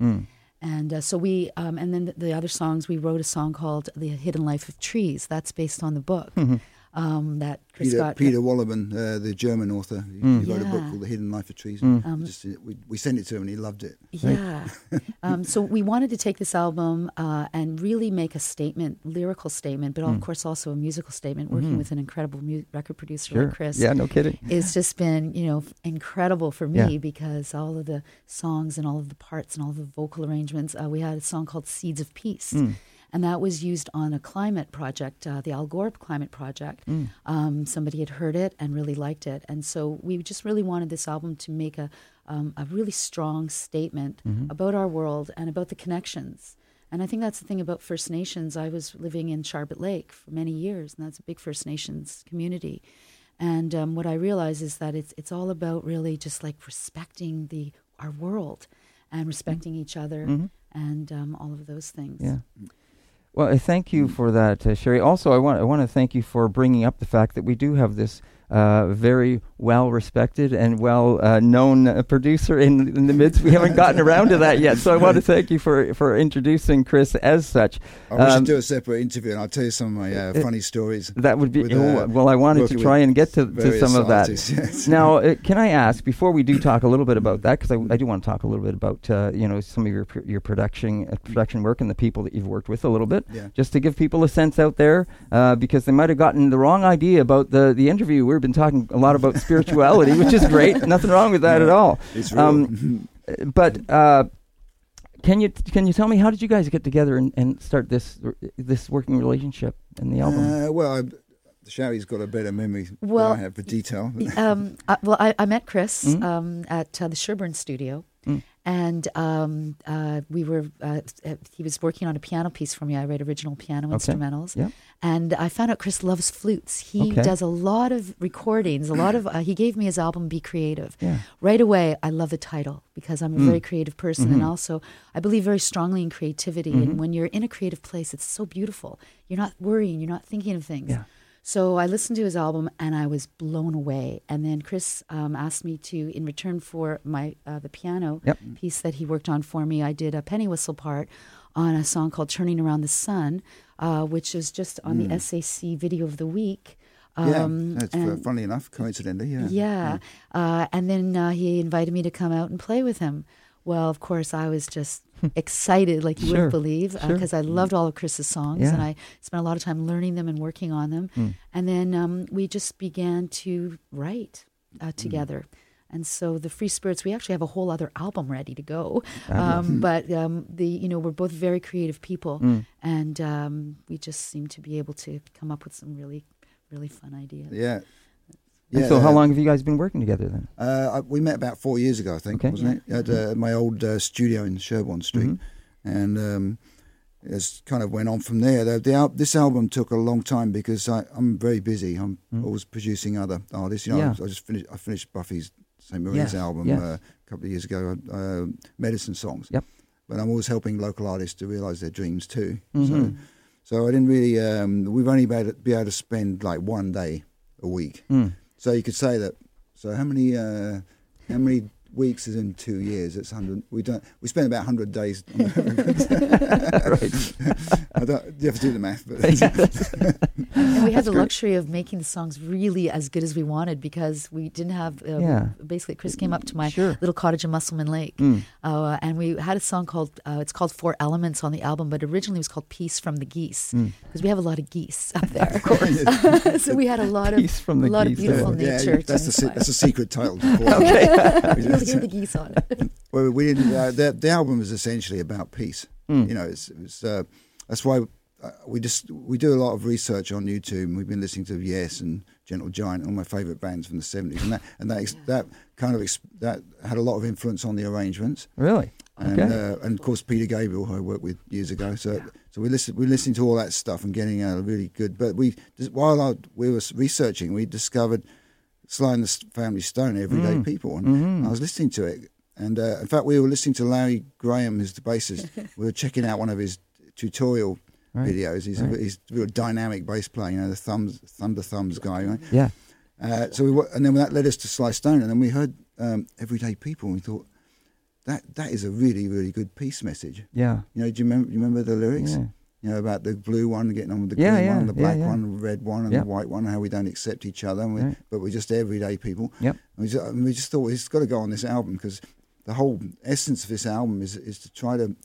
And uh, so we, um, and then the, the other songs, we wrote a song called "The Hidden Life of Trees." That's based on the book um, that Chris Peter, got. Peter Wohlleben, uh, the German author, he, he wrote a book called The Hidden Life of Trees. Um, Just, we, we sent it to him and he loved it. Yeah. um, so we wanted to take this album uh, and really make a statement, lyrical statement, but of course also a musical statement. Working with an incredible mu- record producer Sure. like Chris, Yeah, no kidding. it's just been you know incredible for me Yeah. because all of the songs and all of the parts and all of the vocal arrangements. Uh, we had a song called "Seeds of Peace." And that was used on a climate project, uh, the Al Gore climate project. Um, somebody had heard it and really liked it, and so we just really wanted this album to make a um, a really strong statement about our world and about the connections. And I think that's the thing about First Nations. I was living in Sharbot Lake for many years, and that's a big First Nations community. And um, what I realize is that it's it's all about really just like respecting the our world and respecting each other and um, all of those things. Yeah. Well, uh, thank you for that, uh, Sherry. Also, I want I want to thank you for bringing up the fact that we do have this uh, very well respected and well uh, known uh, producer in, in the midst. We haven't gotten around to that yet, so I want to thank you for for introducing Chris as such. I we Um, should do a separate interview and I'll tell you some of my uh, funny stories. That would be with, oh, uh, well. I wanted to try and get to, to some of that. yes. Now, uh, can I ask before we do talk a little bit about that because I, I do want to talk a little bit about uh, you know some of your your production uh, production work and the people that you've worked with a little bit, Yeah. just to give people a sense out there uh, because they might have gotten the wrong idea about the the interview. We've been talking a lot about spirituality, which is great. Nothing wrong with that at all. It's real. Um, but uh, can you can you tell me how did you guys get together and, and start this this working relationship in the album? Uh, well, I, Sherry's got a better memory Well, than I have for detail. um, I, well, I, I met Chris Mm. um, at uh, the Sherbourne studio, Mm. And um, uh, we were. Uh, uh, he was working on a piano piece for me. I write original piano Okay. instrumentals, Yep. and I found out Chris loves flutes. He Okay. does a lot of recordings. A lot of. Uh, he gave me his album "Be Creative." Yeah. Right away, I love the title because I'm a Mm. very creative person, Mm-hmm. and also I believe very strongly in creativity. And when you're in a creative place, it's so beautiful. You're not worrying. You're not thinking of things. Yeah. So I listened to his album and I was blown away. And then Chris um, asked me to, in return for my uh, the piano Yep. piece that he worked on for me, I did a penny whistle part on a song called "Turning Around the Sun," uh, which is just on the SAC Video of the Week. yeah, Um, that's uh, and- funny enough, coincidentally. Yeah. yeah. Uh, and then uh, he invited me to come out and play with him. Well, of course, I was just excited like you Sure, wouldn't believe sure. because I loved all of Chris's songs Yeah. and I spent a lot of time learning them and working on them. Mm. And then um, we just began to write Mm. uh, together. And so the Free Spirits, we actually have a whole other album ready to go. Um, but um, the you know we're both very creative people, Mm. and um, we just seem to be able to come up with some really really fun ideas. Yeah. And so, how long have you guys been working together then? Uh, we met about four years ago, I think, Okay. wasn't it? At uh, my old uh, studio in Sherbourne Street. Mhm. And um, it's kind of went on from there. The, the, al- this album took a long time because I, I'm very busy. I'm Mm. always producing other artists. You know, Yeah. I, I just finished. I finished Buffy's Sainte-Marie's album yes. uh, a couple of years ago, uh, Medicine Songs. Yep. But I'm always helping local artists to realise their dreams too. Mhm. So, so I didn't really. Um, we've only been able, to, be able to spend like one day a week. Mm. So you could say that. So how many uh, how many weeks is in two years. It's hundred. We don't. We spend about hundred days. On I don't, you have to do the math, but and we had the luxury of making the songs really as good as we wanted because we didn't have. Uh, Yeah. Basically, Chris came up to my Sure. little cottage in Musselman Lake, Mm. uh, and we had a song called. Uh, it's called Four Elements on the album, but originally it was called Peace from the Geese Mm. because we have a lot of geese up there. of course. so we had a lot of from the a lot geese, of beautiful yeah. nature. yeah, that's to the se- that's a secret title. to call it. We really hear the geese on it. Well, we didn't. Uh, the, the album is essentially about peace. Mm. You know, it's, it's uh, that's why uh, we just we do a lot of research on YouTube. and We've been listening to Yes and Gentle Giant, all my favourite bands from the seventies, and that and that ex- that kind of ex- that had a lot of influence on the arrangements. Really? And, Okay. uh, and of course Peter Gabriel, who I worked with years ago. So so we listen we listening to all that stuff and getting a really good. But we just, while I, we were researching, we discovered Sly and the Family Stone, Everyday Mm. People, and Mhm. I was listening to it. And uh, in fact, we were listening to Larry Graham, who's the bassist. we were checking out one of his tutorial Right. videos. He's Right. a, he's a real dynamic bass player, you know, the thumbs, thumb to thumbs guy. Right? Yeah. Uh, so we, wa- and then that led us to Sly Stone, and then we heard um, Everyday People, and we thought that that is a really really good peace message. Yeah. You know, do you remember? You remember the lyrics? Yeah. You know about the blue one getting on with the Yeah, green yeah, one, the black yeah. one, the red one, and Yeah. the white one, how we don't accept each other, and we, Right. but we're just everyday people. Yep. And we, just, and we just thought well, it's got to go on this album because the whole essence of this album is is to try to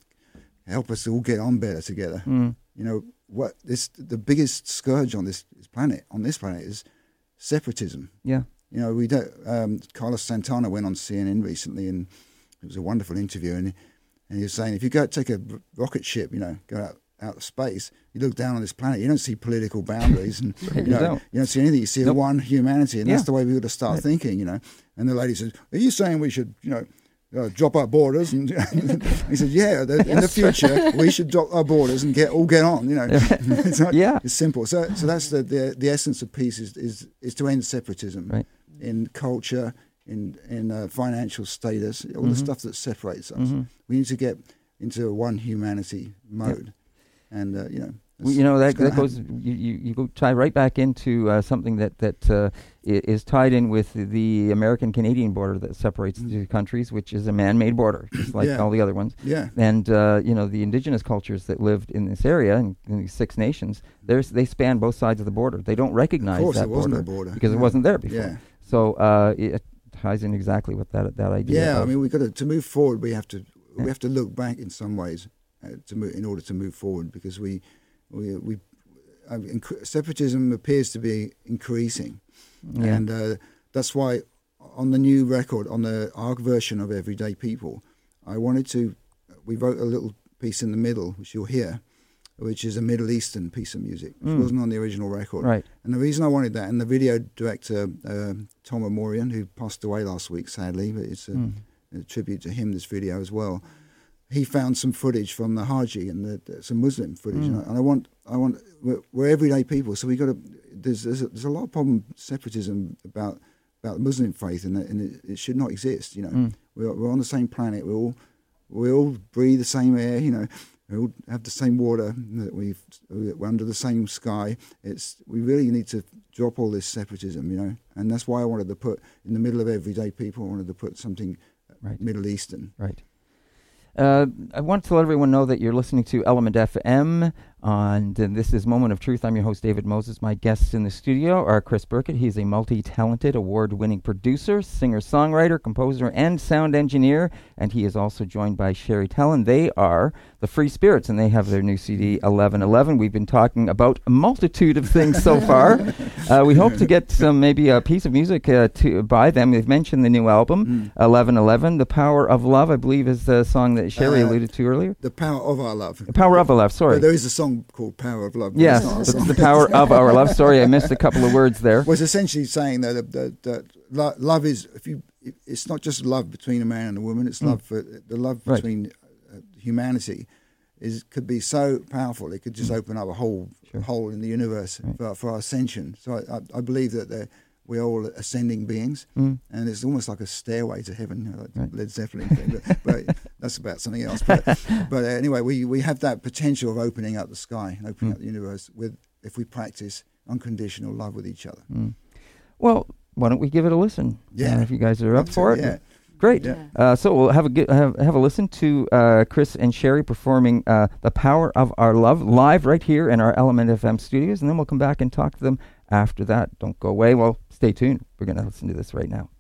help us all get on better together. Mm. You know what? This the biggest scourge on this planet on this planet is separatism. Yeah. You know, we don't. Um, Carlos Santana went on CNN recently, and it was a wonderful interview. And, and he was saying, if you go take a rocket ship, you know, go out out of space, you look down on this planet, you don't see political boundaries, and you, know, don't. you don't see anything. You see Nope. one humanity, and Yeah. that's the way we ought to start Right. thinking. You know. And the lady says, "Are you saying we should, you know?" Uh, drop our borders, and he said, "Yeah, the, in the future we should drop our borders and get all get on." You know, it's like- Yeah. it's simple. So, so that's the, the the essence of peace is is, is to end separatism Right. in culture, in in uh, financial status, all Mm-hmm. the stuff that separates us. We need to get into a one humanity mode, and uh, you know, Well, you know that that goes. You, you, you go tie right back into uh, something that that uh, is tied in with the American Canadian border that separates the two countries, which is a man-made border, just like Yeah. all the other ones. Yeah, And uh, you know the indigenous cultures that lived in this area, in, in these six nations, there's they span both sides of the border. They don't recognize of course that wasn't border, a border because it wasn't there before. Yeah, So uh, it ties in exactly with that that idea. yeah. I mean, we got to to move forward. We have to Yeah. we have to look back in some ways to move, in order to move forward because we we we uh, inc- separatism appears to be increasing. yeah. And uh, that's why on the new record, on the ARC version of Everyday People, I wanted to. We wrote a little piece in the middle, which you'll hear, which is a Middle Eastern piece of music, which Mm. wasn't on the original record. right. And the reason I wanted that, and the video director uh, Tom Amorian, who passed away last week, sadly, but it's a, Mm. a tribute to him. This video as well. He found some footage from the Haji and the, some Muslim footage, and, I, and I want, I want, we're, we're everyday people, so we got to. There's, there's a, there's a lot of problem separatism about about the Muslim faith, and, and it, it should not exist. You know, Mm. we're, we're on the same planet. We all we all breathe the same air. You know, we all have the same water. That we we're under the same sky. It's we really need to drop all this separatism. You know, and that's why I wanted to put in the middle of everyday people. I wanted to put something Right. Middle Eastern. Right. Uh, I want to let everyone know that you're listening to Element FM, and uh, this is Moment of Truth. I'm your host, David Moses. My guests in the studio are Chris Birkett. He's a multi talented, award winning producer, singer songwriter, composer, and sound engineer. And he is also joined by Sherry Tellen. They are the Free Spirits, and they have their new CD, 1111. We've been talking about a multitude of things so far. uh, we hope to get some, maybe a piece of music uh, to by them. They've mentioned the new album, Mm. 1111. The Power of Love, I believe, is the song that Sherry Uh, alluded to earlier. The power of our love. The Power of Our Love, sorry. But there is a song called Power of Love. Yes, it's not a the, the Power of Our Love. Sorry, I missed a couple of words there. was essentially saying that, that, that, that love is if you it's not just love between a man and a woman it's love for the love Mm. Right. between uh, humanity is could be so powerful it could just open up a whole Mm. Sure. hole in the universe Right. for, for our ascension so I, I, I believe that they're- we're all ascending beings Mm. and it's almost like a stairway to heaven you know, like Right. Led Zeppelin thing but, but that's about something else but, but anyway we, we have that potential of opening up the sky and opening Mm. up the universe with if we practice unconditional love with each other Mm. Well, why don't we give it a listen? Yeah. Uh, if you guys are up Up for it. Yeah. Great. Yeah. Uh, so we'll have a good, have, have a listen to uh, Chris and Sherry performing uh, "The Power of Our Love" live right here in our Element FM studios, and then we'll come back and talk to them after that. Don't go away. Well, stay tuned. We're going to listen to this right now.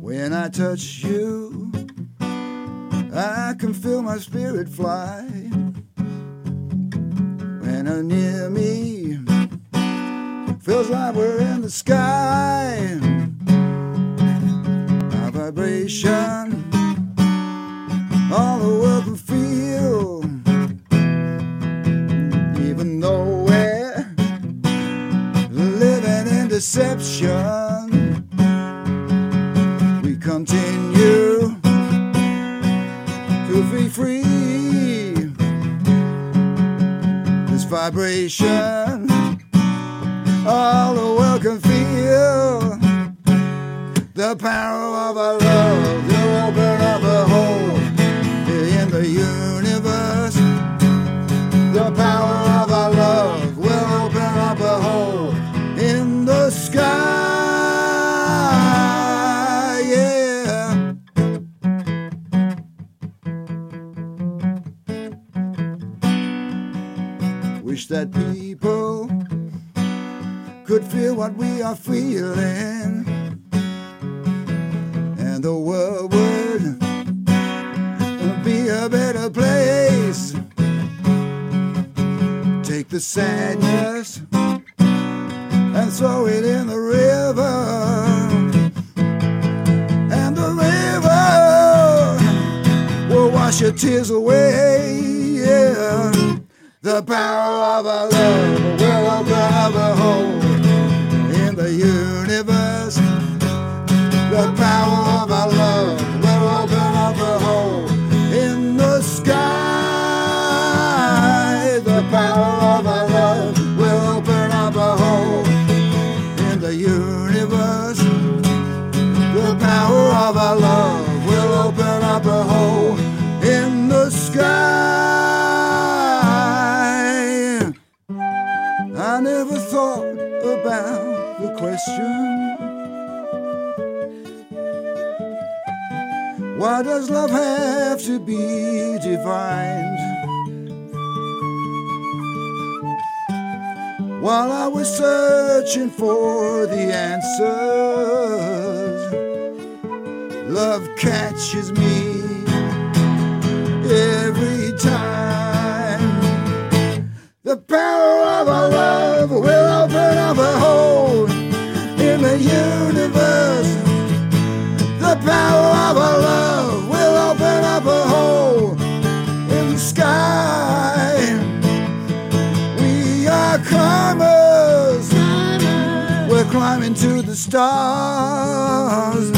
When I touch you, I can feel my spirit fly. When you're near me, feels like we're in the sky. Our vibration, all the world can feel. Even though we're living in deception we continue to be free. This vibration, love catches me every time. The power of our love will open up a hole in the universe. The power of our love will open up a hole in the sky. We are climbers. We're climbing to the stars.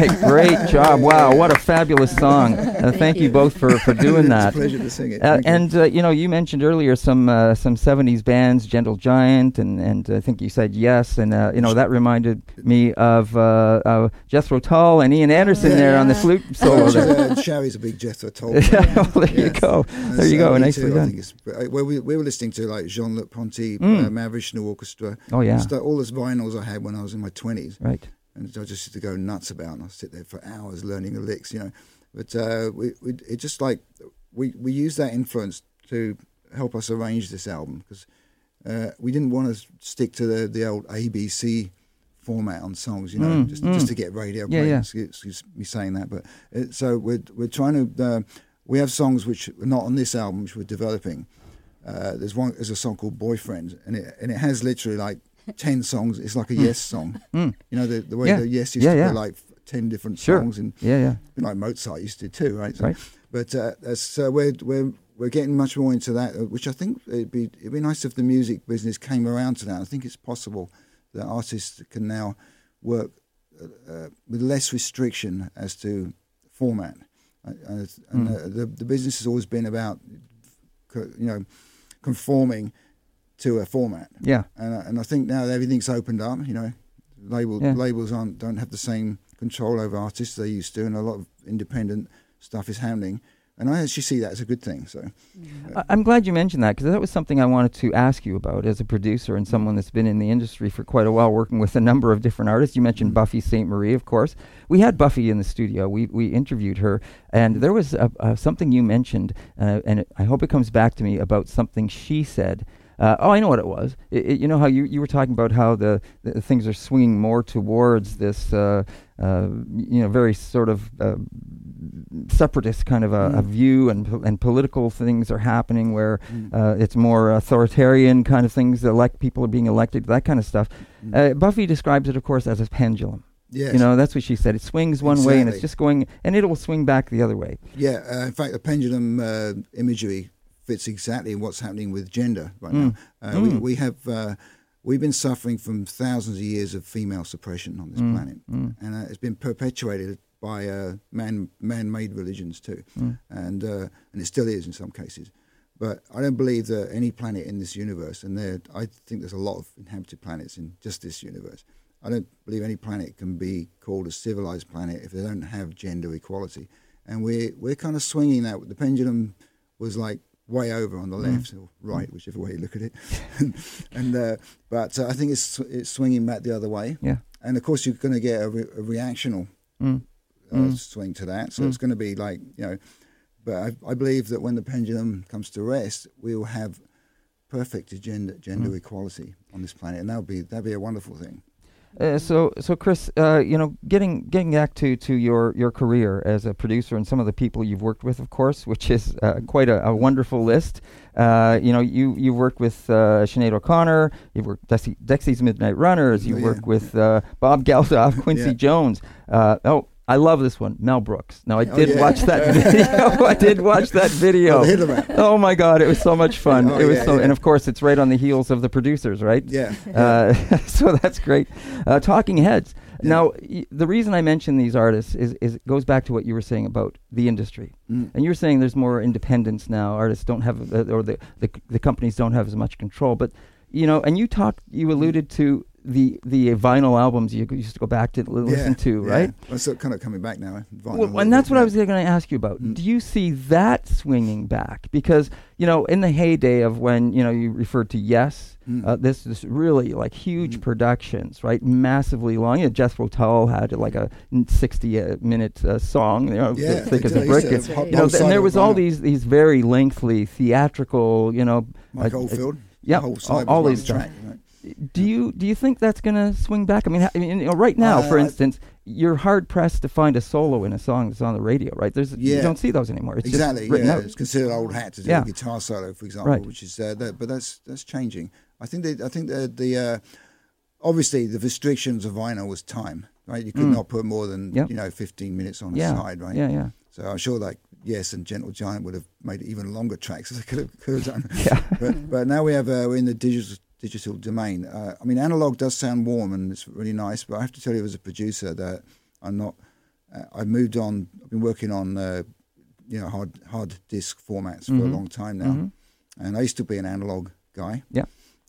Right, great job! Wow, what a fabulous song! Uh, thank you both for, for doing that. It's a pleasure to sing it. Uh, Thank you. and uh, you know, you mentioned earlier some uh, some '70s bands, Gentle Giant, and and I think you said yes, and uh, you know that reminded me of uh, uh, Jethro Tull and Ian Anderson there on the flute solo. there. Uh, Sherry's a big Jethro Tull. yeah, well, there you go. And There you go. me Nicely too, I done. think it's, uh, well, we, we were listening to like Jean-Luc Ponty, Mm. uh, Mahavishnu Orchestra, Oh yeah, stu- all those vinyls I had when I was in my twenties. right. And I just used to go nuts about. And I sit there for hours learning the licks, you know. But uh, we, we it just like we we use that influence to help us arrange this album because uh, we didn't want to stick to the the old ABC format on songs, you know, Mm, just mm. just to get radio Yeah, yeah. Excuse, excuse me saying that, but it, so we're we're trying to. Uh, we have songs which are not on this album, which we're developing. Uh, there's one. There's a song called "Boyfriend," and it and it has literally like ten songs. It's like a Yes song. Mm. You know the the way Yeah. the Yes used Yeah, to yeah. like ten different Sure. songs, and Yeah, yeah. like Mozart used to too, right? So, Right. But uh, that's, uh, we're we're we're getting much more into that, uh, which I think it'd be it'd be nice if the music business came around to that. I think it's possible that artists can now work uh, uh, with less restriction as to format. Uh, and Mm. the the business has always been about, you know, conforming to a format. Yeah. And I- and I think now that everything's opened up. You know, label Yeah. labels aren't don't have the same control over artists they used to, and a lot of independent stuff is happening. And I actually see that as a good thing. So I'm glad you mentioned that because that was something I wanted to ask you about as a producer and someone that's been in the industry for quite a while, working with a number of different artists. You mentioned Mm. Buffy Sainte-Marie, of course. We had Buffy in the studio. We we interviewed her, and there was a, a, something you mentioned, uh, and it, I hope it comes back to me about something she said. Uh, oh, I know what it was. It, it- you know how you, you were talking about how the, the things are swinging more towards this, uh, uh, you know, very sort of uh, separatist kind of a, a Mm. view, and po- and political things are happening where Mm. uh, it's more authoritarian kind of things. Elect people are being elected, that kind of stuff. Mm. Uh, Buffy describes it, of course, as a pendulum. yes, You know, that's what she said. It swings one way and it's just going, and it will swing back the other way. yeah. Uh, in fact, the pendulum uh, imagery fits exactly what's happening with gender right Mm. now. Uh, we, Mm. we have uh, we've been suffering from thousands of years of female suppression on this Mm, planet, mm, and uh, it's been perpetuated by uh, man man-made religions too. mm. and uh, and it still is in some cases. But I don't believe that any planet in this universe, and there, I think there's a lot of inhabited planets in just this universe. I don't believe any planet can be called a civilized planet if they don't have gender equality. And we're we're kind of swinging that. The pendulum was like way over on the Mm. left or right, whichever way you look at it. and uh, but uh, I think it's it's swinging back the other way. Yeah. And of course, you're going to get a, re- a reactional Mm. uh, Mm. swing to that. So Mm. it's going to be like you know, but I, I believe that when the pendulum comes to rest, we will have perfect gender gender Mm. equality on this planet, and that'll be that'd be a wonderful thing. Uh, so, so Chris, uh, you know, getting getting back to, to your, your career as a producer and some of the people you've worked with, of course, which is uh, quite a, a wonderful list. Uh, you know, you you've worked with uh, Sinead O'Connor, you've worked Dexy, Dexy's Midnight Runners, you've Yeah. worked with uh, Bob Geldof, Quincy Yeah. Jones. Uh, oh, I love this one, Mel Brooks. Now, I Oh, did yeah. watch that video. I did watch that video. Oh, the Hitler Man. Oh my God, it was so much fun. Oh, it was yeah, so, yeah. and of course, it's right on the heels of the producers, right? Yeah. Uh, so that's great. Uh, talking Heads. Now, y- the reason I mention these artists is, is it goes back to what you were saying about the industry. Mm. And you're saying there's more independence now. Artists don't have, uh, or the, the the companies don't have as much control. But you know, and you talked, you alluded to the the vinyl albums you used to go back to listen Yeah, to, yeah. right? Well, so kind of coming back now. eh? Well, and that's what I was going to ask you about. Mm. Do you see that swinging back? Because you know, in the heyday of when you know you referred to Yes, Mm. uh, this this really like huge Mm. productions, right? Massively long. You know, Jethro Tull had like a sixty uh, minute uh, song. You know, Yeah, thick as a brick. And- used to have you know, th- and there was all these these very lengthy theatrical. You know, Mike Oldfield. yeah, all, all these one stuff. track, right? Do you do you think that's going to swing back? I mean, ha- I mean, you know, right now, for Uh, instance, you're hard pressed to find a solo in a song that's on the radio, right? There's you don't see those anymore. It's exactly. yeah, out. it's considered old hat to do Yeah. a guitar solo, for example, Right. which is uh, that, but that's that's changing. I think they, I think the the uh, obviously the restrictions of vinyl was time, right? You could Mm. not put more than Yep. you know 15 minutes on yeah, a side, right? Yeah, yeah, So I'm sure like Yes and Gentle Giant would have made even longer tracks as they could have, could have done. yeah. but but now we have uh, we're in the digital digital domain. Uh, I mean, analog does sound warm and it's really nice, but I have to tell you as a producer that I'm not. Uh, I've moved on. I've been working on uh, you know hard hard disk formats for a Mhm. long time now, Mhm. and I used to be an analog guy. Yeah.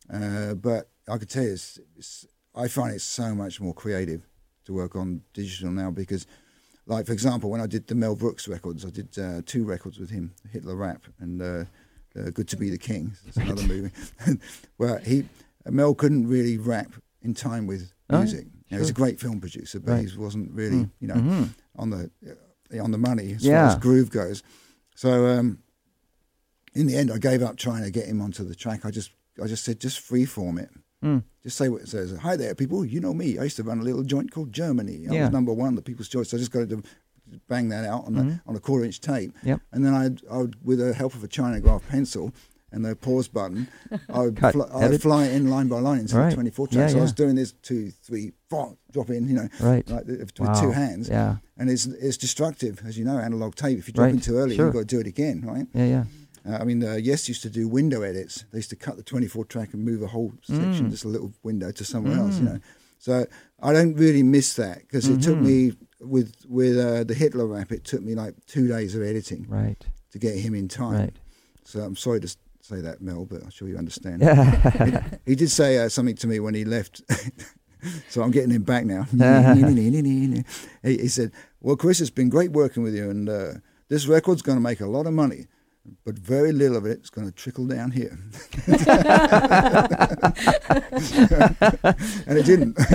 Uh, but I could tell you, it's, it's, I find it so much more creative to work on digital now because, like for example, when I did the Mel Brooks records, I did uh, two records with him, Hitler Rap and uh, Good to Be the King. It's another movie. well, he Mel couldn't really rap in time with Oh, music. Now, he's a great film producer, but Right. he wasn't really, Mm. you know, Mhm. on the uh, on the money as Yeah. far as groove goes. So um, in the end, I gave up trying to get him onto the track. I just I just said just freeform it. Mm. Just say what it says. Hi there, people. You know me. I used to run a little joint called Germany. I Yeah. was number one, the People's Choice. I just got to bang that out on, Mhm. a, on a quarter inch tape. Yep. And then I'd, I would, with the help of a china graph pencil and the pause button, I would, Cut, fly, I would fly in line by line into Right. the 24 Yeah, track. so I was doing this two, three, four, drop in, you know, Right. like with Wow. two hands. Yeah. And it's it's destructive, as you know, analog tape. If you drop Right. in too early, Sure. you've got to do it again, right? Yeah. Yeah. Uh, I mean, uh, Yes used to do window edits. They used to cut the 24 track and move a whole section, Mm. just a little window to somewhere else, you know. So I don't really miss that because it took Mhm. me, with with uh, the Hitler rap, it took me like two days of editing Right. to get him in time. Right. So I'm sorry to say that, Mel, but I'm sure you understand. Yeah. He did say uh, something to me when he left. so I'm getting him back now. he, he said, Well, Chris, it's been great working with you, and uh, this record's going to make a lot of money, but very little of it's going to trickle down here. and it didn't.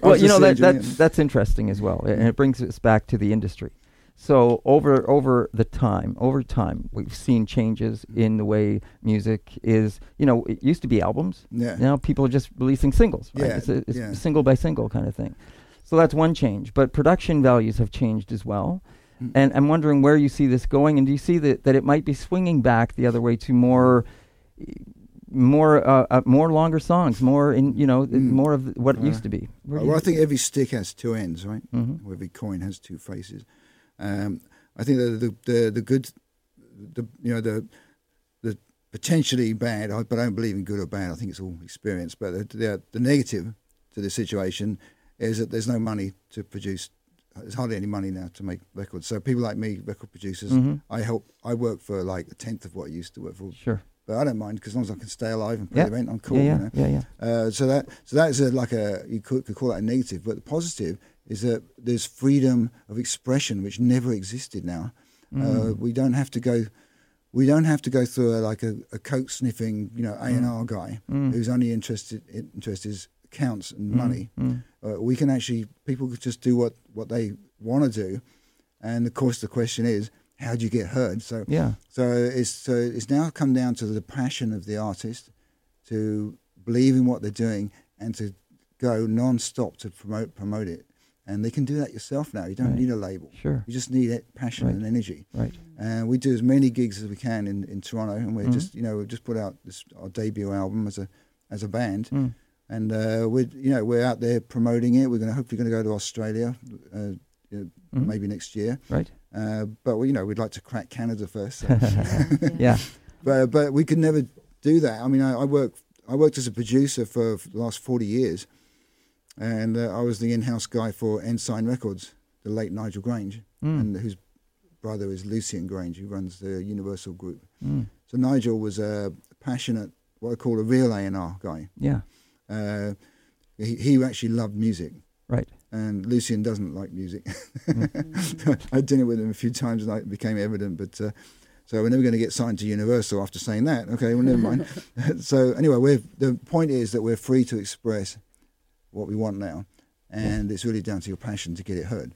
Well, you know that, enjoying that that's interesting as well, and it brings us back to the industry. So over over the time, over time, we've seen changes in the way music is. You know, it used to be albums. Yeah. Now people are just releasing singles. Right? Yeah, It's, a, it's yeah. single by single kind of thing. So that's one change. But production values have changed as well. Mm. And I'm wondering where you see this going, and do you see that, that it might be swinging back the other way to more, more, uh, uh, more longer songs, more in you know, Mm. more of what it used to be. Well, I think every stick has two ends, right? Mhm. Every coin has two faces. Um, I think that the, the the good, the you know the the potentially bad, I- but I don't believe in good or bad. I think it's all experience. But the the, the negative to the situation is that there's no money to produce. There's hardly any money now to make records. So people like me, record producers, Mhm. I help. I work for like a tenth of what I used to work for, Sure. but I don't mind because as long as I can stay alive and pay Yeah. the rent, I'm cool. yeah, yeah, You know? yeah, yeah. Uh, so that so that is a, like a you could, could call that a negative, but the positive is that there's freedom of expression which never existed now. Mm. Uh, we don't have to go. We don't have to go through a, like a, a coke sniffing, you know, A and R guy Mm. who's only interested interested is accounts and Mm, money. mm. Uh, we can actually people could just do what what they want to do, and of course the question is how do you get heard? So Yeah. so it's so it's now come down to the passion of the artist to believe in what they're doing and to go non-stop to promote promote it. And they can do that yourself now. You don't Right. need a label. Sure. You just need it, passion Right. and energy. Right. And we do as many gigs as we can in, in Toronto, and we're Mhm. just you know we've just put out this our debut album as a as a band, Mm. And uh, we're you know we're out there promoting it. We're going to hopefully going to go to Australia, uh, you know, Mhm. maybe next year. Right. Uh, but we, you know we'd like to crack Canada first. so. Yeah. But but we could never do that. I mean, I, I work I worked as a producer for the last forty years, and uh, I was the in-house guy for Ensign Records, the late Nigel Grainge, Mm. and whose brother is Lucian Grainge, who runs the Universal Group. Mm. So Nigel was a passionate, what I call a real A and R guy. Yeah. Uh, he, he actually loved music, Right. and Lucian doesn't like music. I had dinner with him a few times, and it became evident. But uh, so we're never going to get signed to Universal after saying that. Okay, well, never mind. so anyway, the point is that we're free to express what we want now, and it's really down to your passion to get it heard.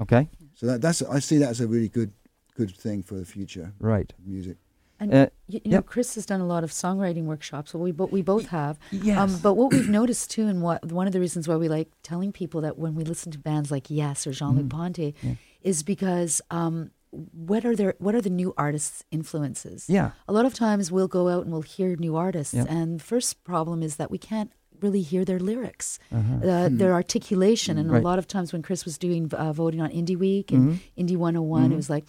Okay. So that, that's I see that as a really good good thing for the future Right. music. And Uh, you, you know, yep. Chris has done a lot of songwriting workshops. Well, we bo- we both have. Yes. Um, but what we've noticed too, and what one of the reasons why we like telling people that when we listen to bands like Yes or Jean Luc Mm. Ponty, Yeah. is because um, what are their what are the new artists' influences? Yeah. A lot of times we'll go out and we'll hear new artists, Yeah. and the first problem is that we can't really hear their lyrics, Uh-huh. uh, their articulation. And Right. a lot of times when Chris was doing uh, voting on Indie Week and Mhm. Indie 101, Mhm. it was like,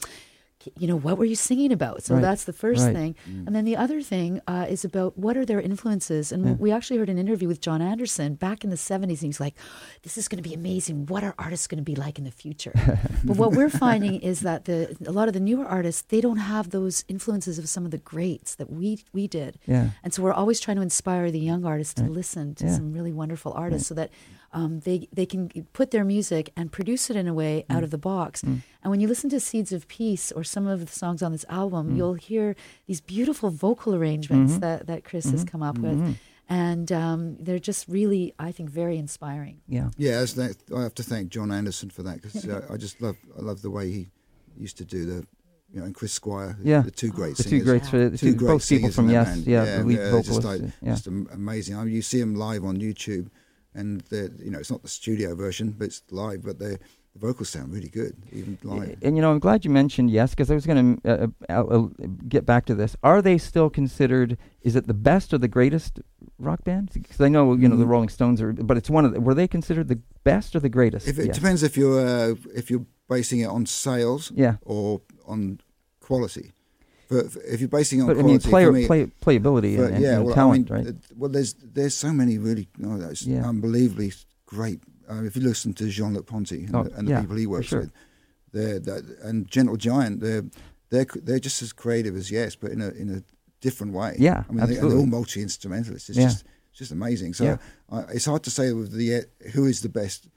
you know, what were you singing about? So Right. that's the first Right. thing. And then the other thing uh, is about what are their influences. And Yeah. we actually heard an interview with Jon Anderson back in the 70s. And he's like, this is going to be amazing. What are artists going to be like in the future? but what we're finding is that the a lot of the newer artists, they don't have those influences of some of the greats that we, we did. Yeah. And so we're always trying to inspire the young artists to Right. listen to Yeah. some really wonderful artists so that um, they, they can put their music and produce it in a way Mm. out of the box. And when you listen to Seeds of Peace or some of the songs on this album, Mm. you'll hear these beautiful vocal arrangements Mhm. that, that Chris has come up with. Mhm. and um, they're just really, I think, very inspiring. Yeah. Yeah, that, I have to thank Jon Anderson for that because uh, I just love I love the way he used to do the, you know, and Chris Squire, Yeah. the two great The two greats for the two two, great both people singers from in that Yes, band. yeah, the lead yeah, vocalists. just like yeah. just amazing. I mean, you see them live on YouTube, and the you know it's not the studio version, but it's live, but the the vocals sound really good even live. And you know, I'm glad you mentioned yes, because I was going to uh, uh, uh, get back to this. Are they still considered? Is it the best or the greatest rock band? Because I know you know the Mm. Rolling Stones are, but it's one of. The, were they considered the best or the greatest? If it Yes. depends if you're uh, if you're basing it on sales Yeah, or on quality. But if you're basing on but I mean, quality, player, me, play, playability But and, and yeah, know, well, talent, I mean, right? well, there's there's so many really oh, that's Yeah. unbelievably great. Uh, if you listen to Jean Luc Ponty and, Oh, the, and the yeah, people he works sure. with, they're, they're and Gentle Giant, they're they're they're just as creative as Yes, but in a in a different way. Yeah, I mean, they, they're all multi instrumentalists. It's Yeah. just it's just amazing. So. I, it's hard to say with the who is the best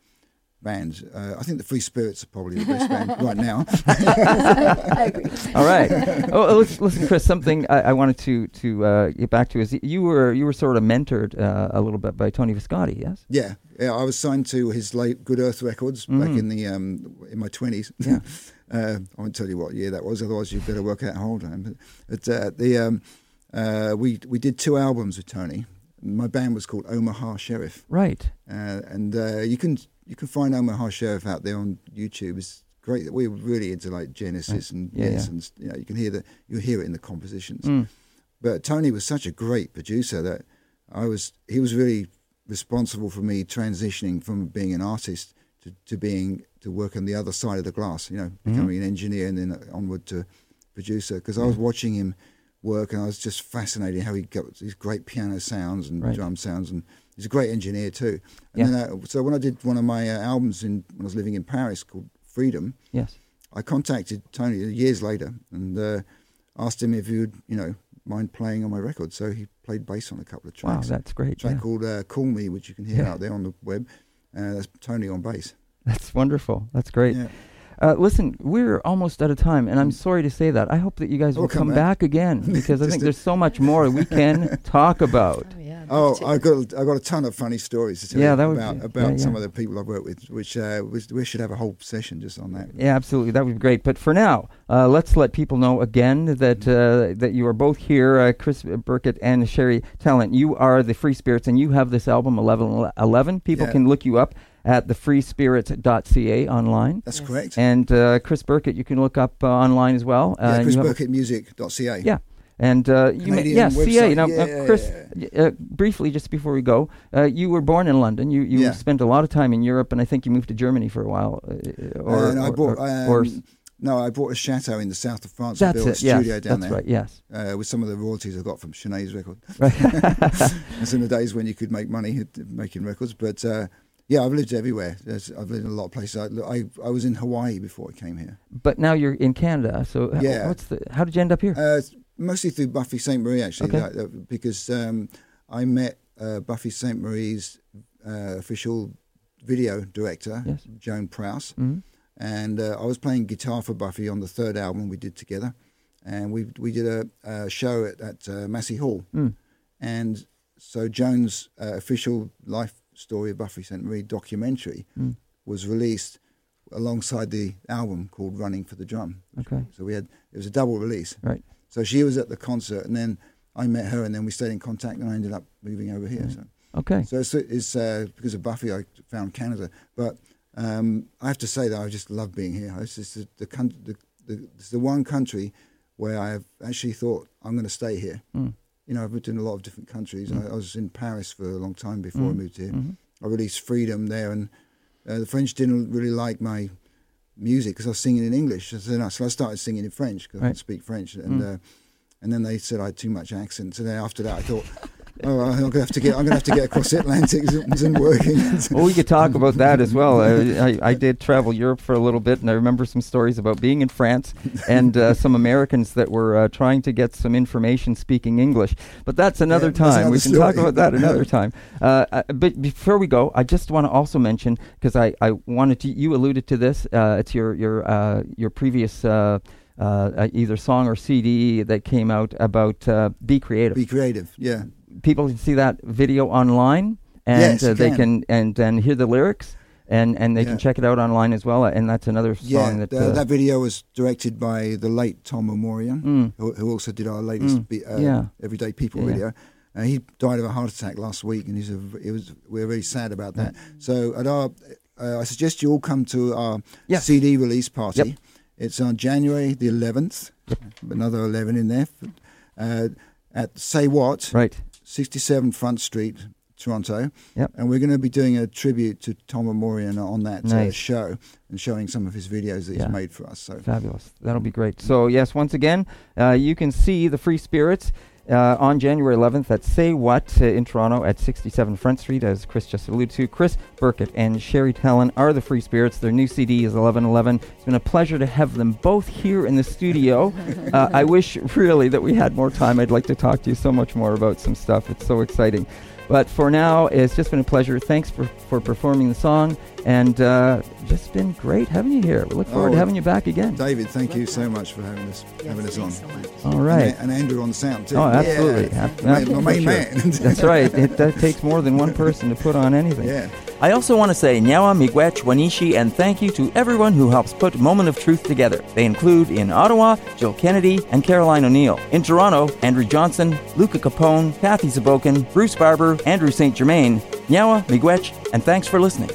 band. Uh, I think the Free Spirits are probably the best band right now. I agree. All right. oh, listen, listen, Chris. Something I, I wanted to to uh, get back to is you were you were sort of mentored uh, a little bit by Tony Visconti. Yes. Yeah, yeah. I was signed to his late Good Earth Records back Mhm. in the um, in my twenties. Yeah. uh, I won't tell you what year that was, otherwise you'd better work out how old I am. But, but uh, the um, uh, we we did two albums with Tony. My band was called Omaha Sheriff, Right. uh, and uh, you can you can find Omaha Sheriff out there on YouTube. It's great. We're really into like Genesis and Yeah, yes, yeah. and you know you can hear that you hear it in the compositions. Mm. But Tony was such a great producer that I was he was really responsible for me transitioning from being an artist to, to being to work on the other side of the glass, you know, Mm-hmm. becoming an engineer and then onward to producer. Because I was watching him work and I was just fascinated how he got these great piano sounds and Right. drum sounds and he's a great engineer too. Yeah. And then I, so when I did one of my uh, albums in when I was living in Paris called Freedom, Yes. I contacted Tony years later and uh, asked him if he would, you know, mind playing on my record. So he played bass on a couple of tracks. Wow, that's great. a track yeah. called uh, "Call Me," which you can hear Yeah. out there on the web. Uh, that's Tony on bass. That's wonderful. That's great. Yeah. Uh, listen, we're almost out of time, and I'm sorry to say that. I hope that you guys Oh, will come come back. back again because I think there's so much more we can talk about. Oh, yeah. I got I got a ton of funny stories to tell Yeah, you that would about be- about yeah, some yeah. of the people I've worked with, which uh, was, we should have a whole session just on that. Yeah, absolutely. That would be great. But for now, uh, let's let people know again that uh, that you are both here, uh, Chris Birkett and Sherry Talent. You are the Free Spirits, and you have this album 11. 11. People Yeah. can look you up at thefreespirits.ca online. That's Yes. correct. And uh, Chris Birkett, you can look up uh, online as well. Uh, yeah, and you have ChrisBirkettmusic.ca. Yeah. And uh, you may, yeah, CA. website. Now, Yeah, uh, yeah, Chris, uh, briefly, just before we go, uh, you were born in London. You you Yeah. spent a lot of time in Europe, and I think you moved to Germany for a while. Uh, or, and I or- bought or- um, or no, I bought a chateau in the south of France. and that's built it. a Yes, studio down that's there right. Yes. uh, with some of the royalties I got from Sinead's record. Right. It's in the days when you could make money making records. But uh, yeah, I've lived everywhere. There's, I've lived in a lot of places. I, I, I was in Hawaii before I came here. but now you're in Canada. So Yeah. what's the? How did you end up here? Uh, mostly through Buffy Sainte-Marie, actually, Okay. like, uh, because um, I met uh, Buffy Sainte-Marie's uh, official video director, Yes. Joan Prowse. Mhm. and uh, I was playing guitar for Buffy on the third album we did together, and we we did a, a show at, at uh, Massey Hall, Mm. and so Joan's uh, official life story of Buffy Sainte-Marie documentary Mm. was released alongside the album called Running for the Drum. Okay. So we had it was a double release. Right. So she was at the concert, and then I met her, and then we stayed in contact, and I ended up moving over here. Right. So. Okay. So it's, it's uh, because of Buffy I found Canada, but um, I have to say that I just love being here. It's just the, the, the, the it's the one country where I have actually thought I'm going to stay here. Mm. You know, I've lived in a lot of different countries. Mm. I, I was in Paris for a long time before I Mm. moved here. Mhm. I released Freedom there, and uh, the French didn't really like my music because I was singing in English. So I, so I started singing in French because I Right. can speak French, and Mm. uh, and then they said I had too much accent. So then after that, I thought. Oh, I'm gonna have to get. I'm gonna have to get across the Atlantic. Isn't working. Well, we could talk about that as well. I, I, I did travel Europe for a little bit, and I remember some stories about being in France and uh, some Americans that were uh, trying to get some information speaking English. But that's another Yeah, that's time. we another can talk about that another time. Uh, uh, but before we go, I just want to also mention because I, I wanted to. You alluded to this. Uh, it's your your uh, your previous. Uh, either song or CD that came out about uh, be creative. Be creative. Yeah. People can see that video online, and Yes, uh, they can. can and and hear the lyrics, and and they Yeah. can check it out online as well. And that's another Yeah, song that. the- uh, that video was directed by the late Tom Amorian, Mm. who, who also did our latest Mm. be, uh, Yeah. Everyday People Yeah, yeah. video. Uh, he died of a heart attack last week, and he's a, it was we're very sad about that. So at our, uh, I suggest you all come to our Yes. CD release party. Yep. It's on January the 11th, another 11 in there, uh, at Say What, right. 67 Front Street, Toronto. Yep. And we're going to be doing a tribute to Tom Amorian on that uh, show and showing some of his videos that Yeah. he's made for us. So Fabulous. That'll be great. So, yes, once again, uh, you can see the Free Spirits uh, on January 11th at Say What uh, in Toronto at 67 Front Street, as Chris just alluded to. Chris Birkett and Sherry Talon are the Free Spirits. Their new CD is 1111. It's been a pleasure to have them both here in the studio. uh, I wish really that we had more time. I'd like to talk to you so much more about some stuff. It's so exciting. But for now, it's just been a pleasure. Thanks for, for performing the song, and uh, just been great having you here. We look forward to Oh, having you back again. David, thank you so much for having us Yes, having us on. so. All right. And, and Andrew on the sound too. Oh, absolutely. Yeah. Ab- My- my main sure. man. That's right. It that takes more than one person to put on anything. yeah. I also want to say Nyawa Miigwech Wanishi and thank you to everyone who helps put Moment of Truth together. They include in Ottawa, Jill Kennedy and Caroline O'Neill. In Toronto, Andrew Johnson, Luca Capone, Kathy Zabokin, Bruce Barber, Andrew St. Germain, Nyawa Miigwech, and thanks for listening.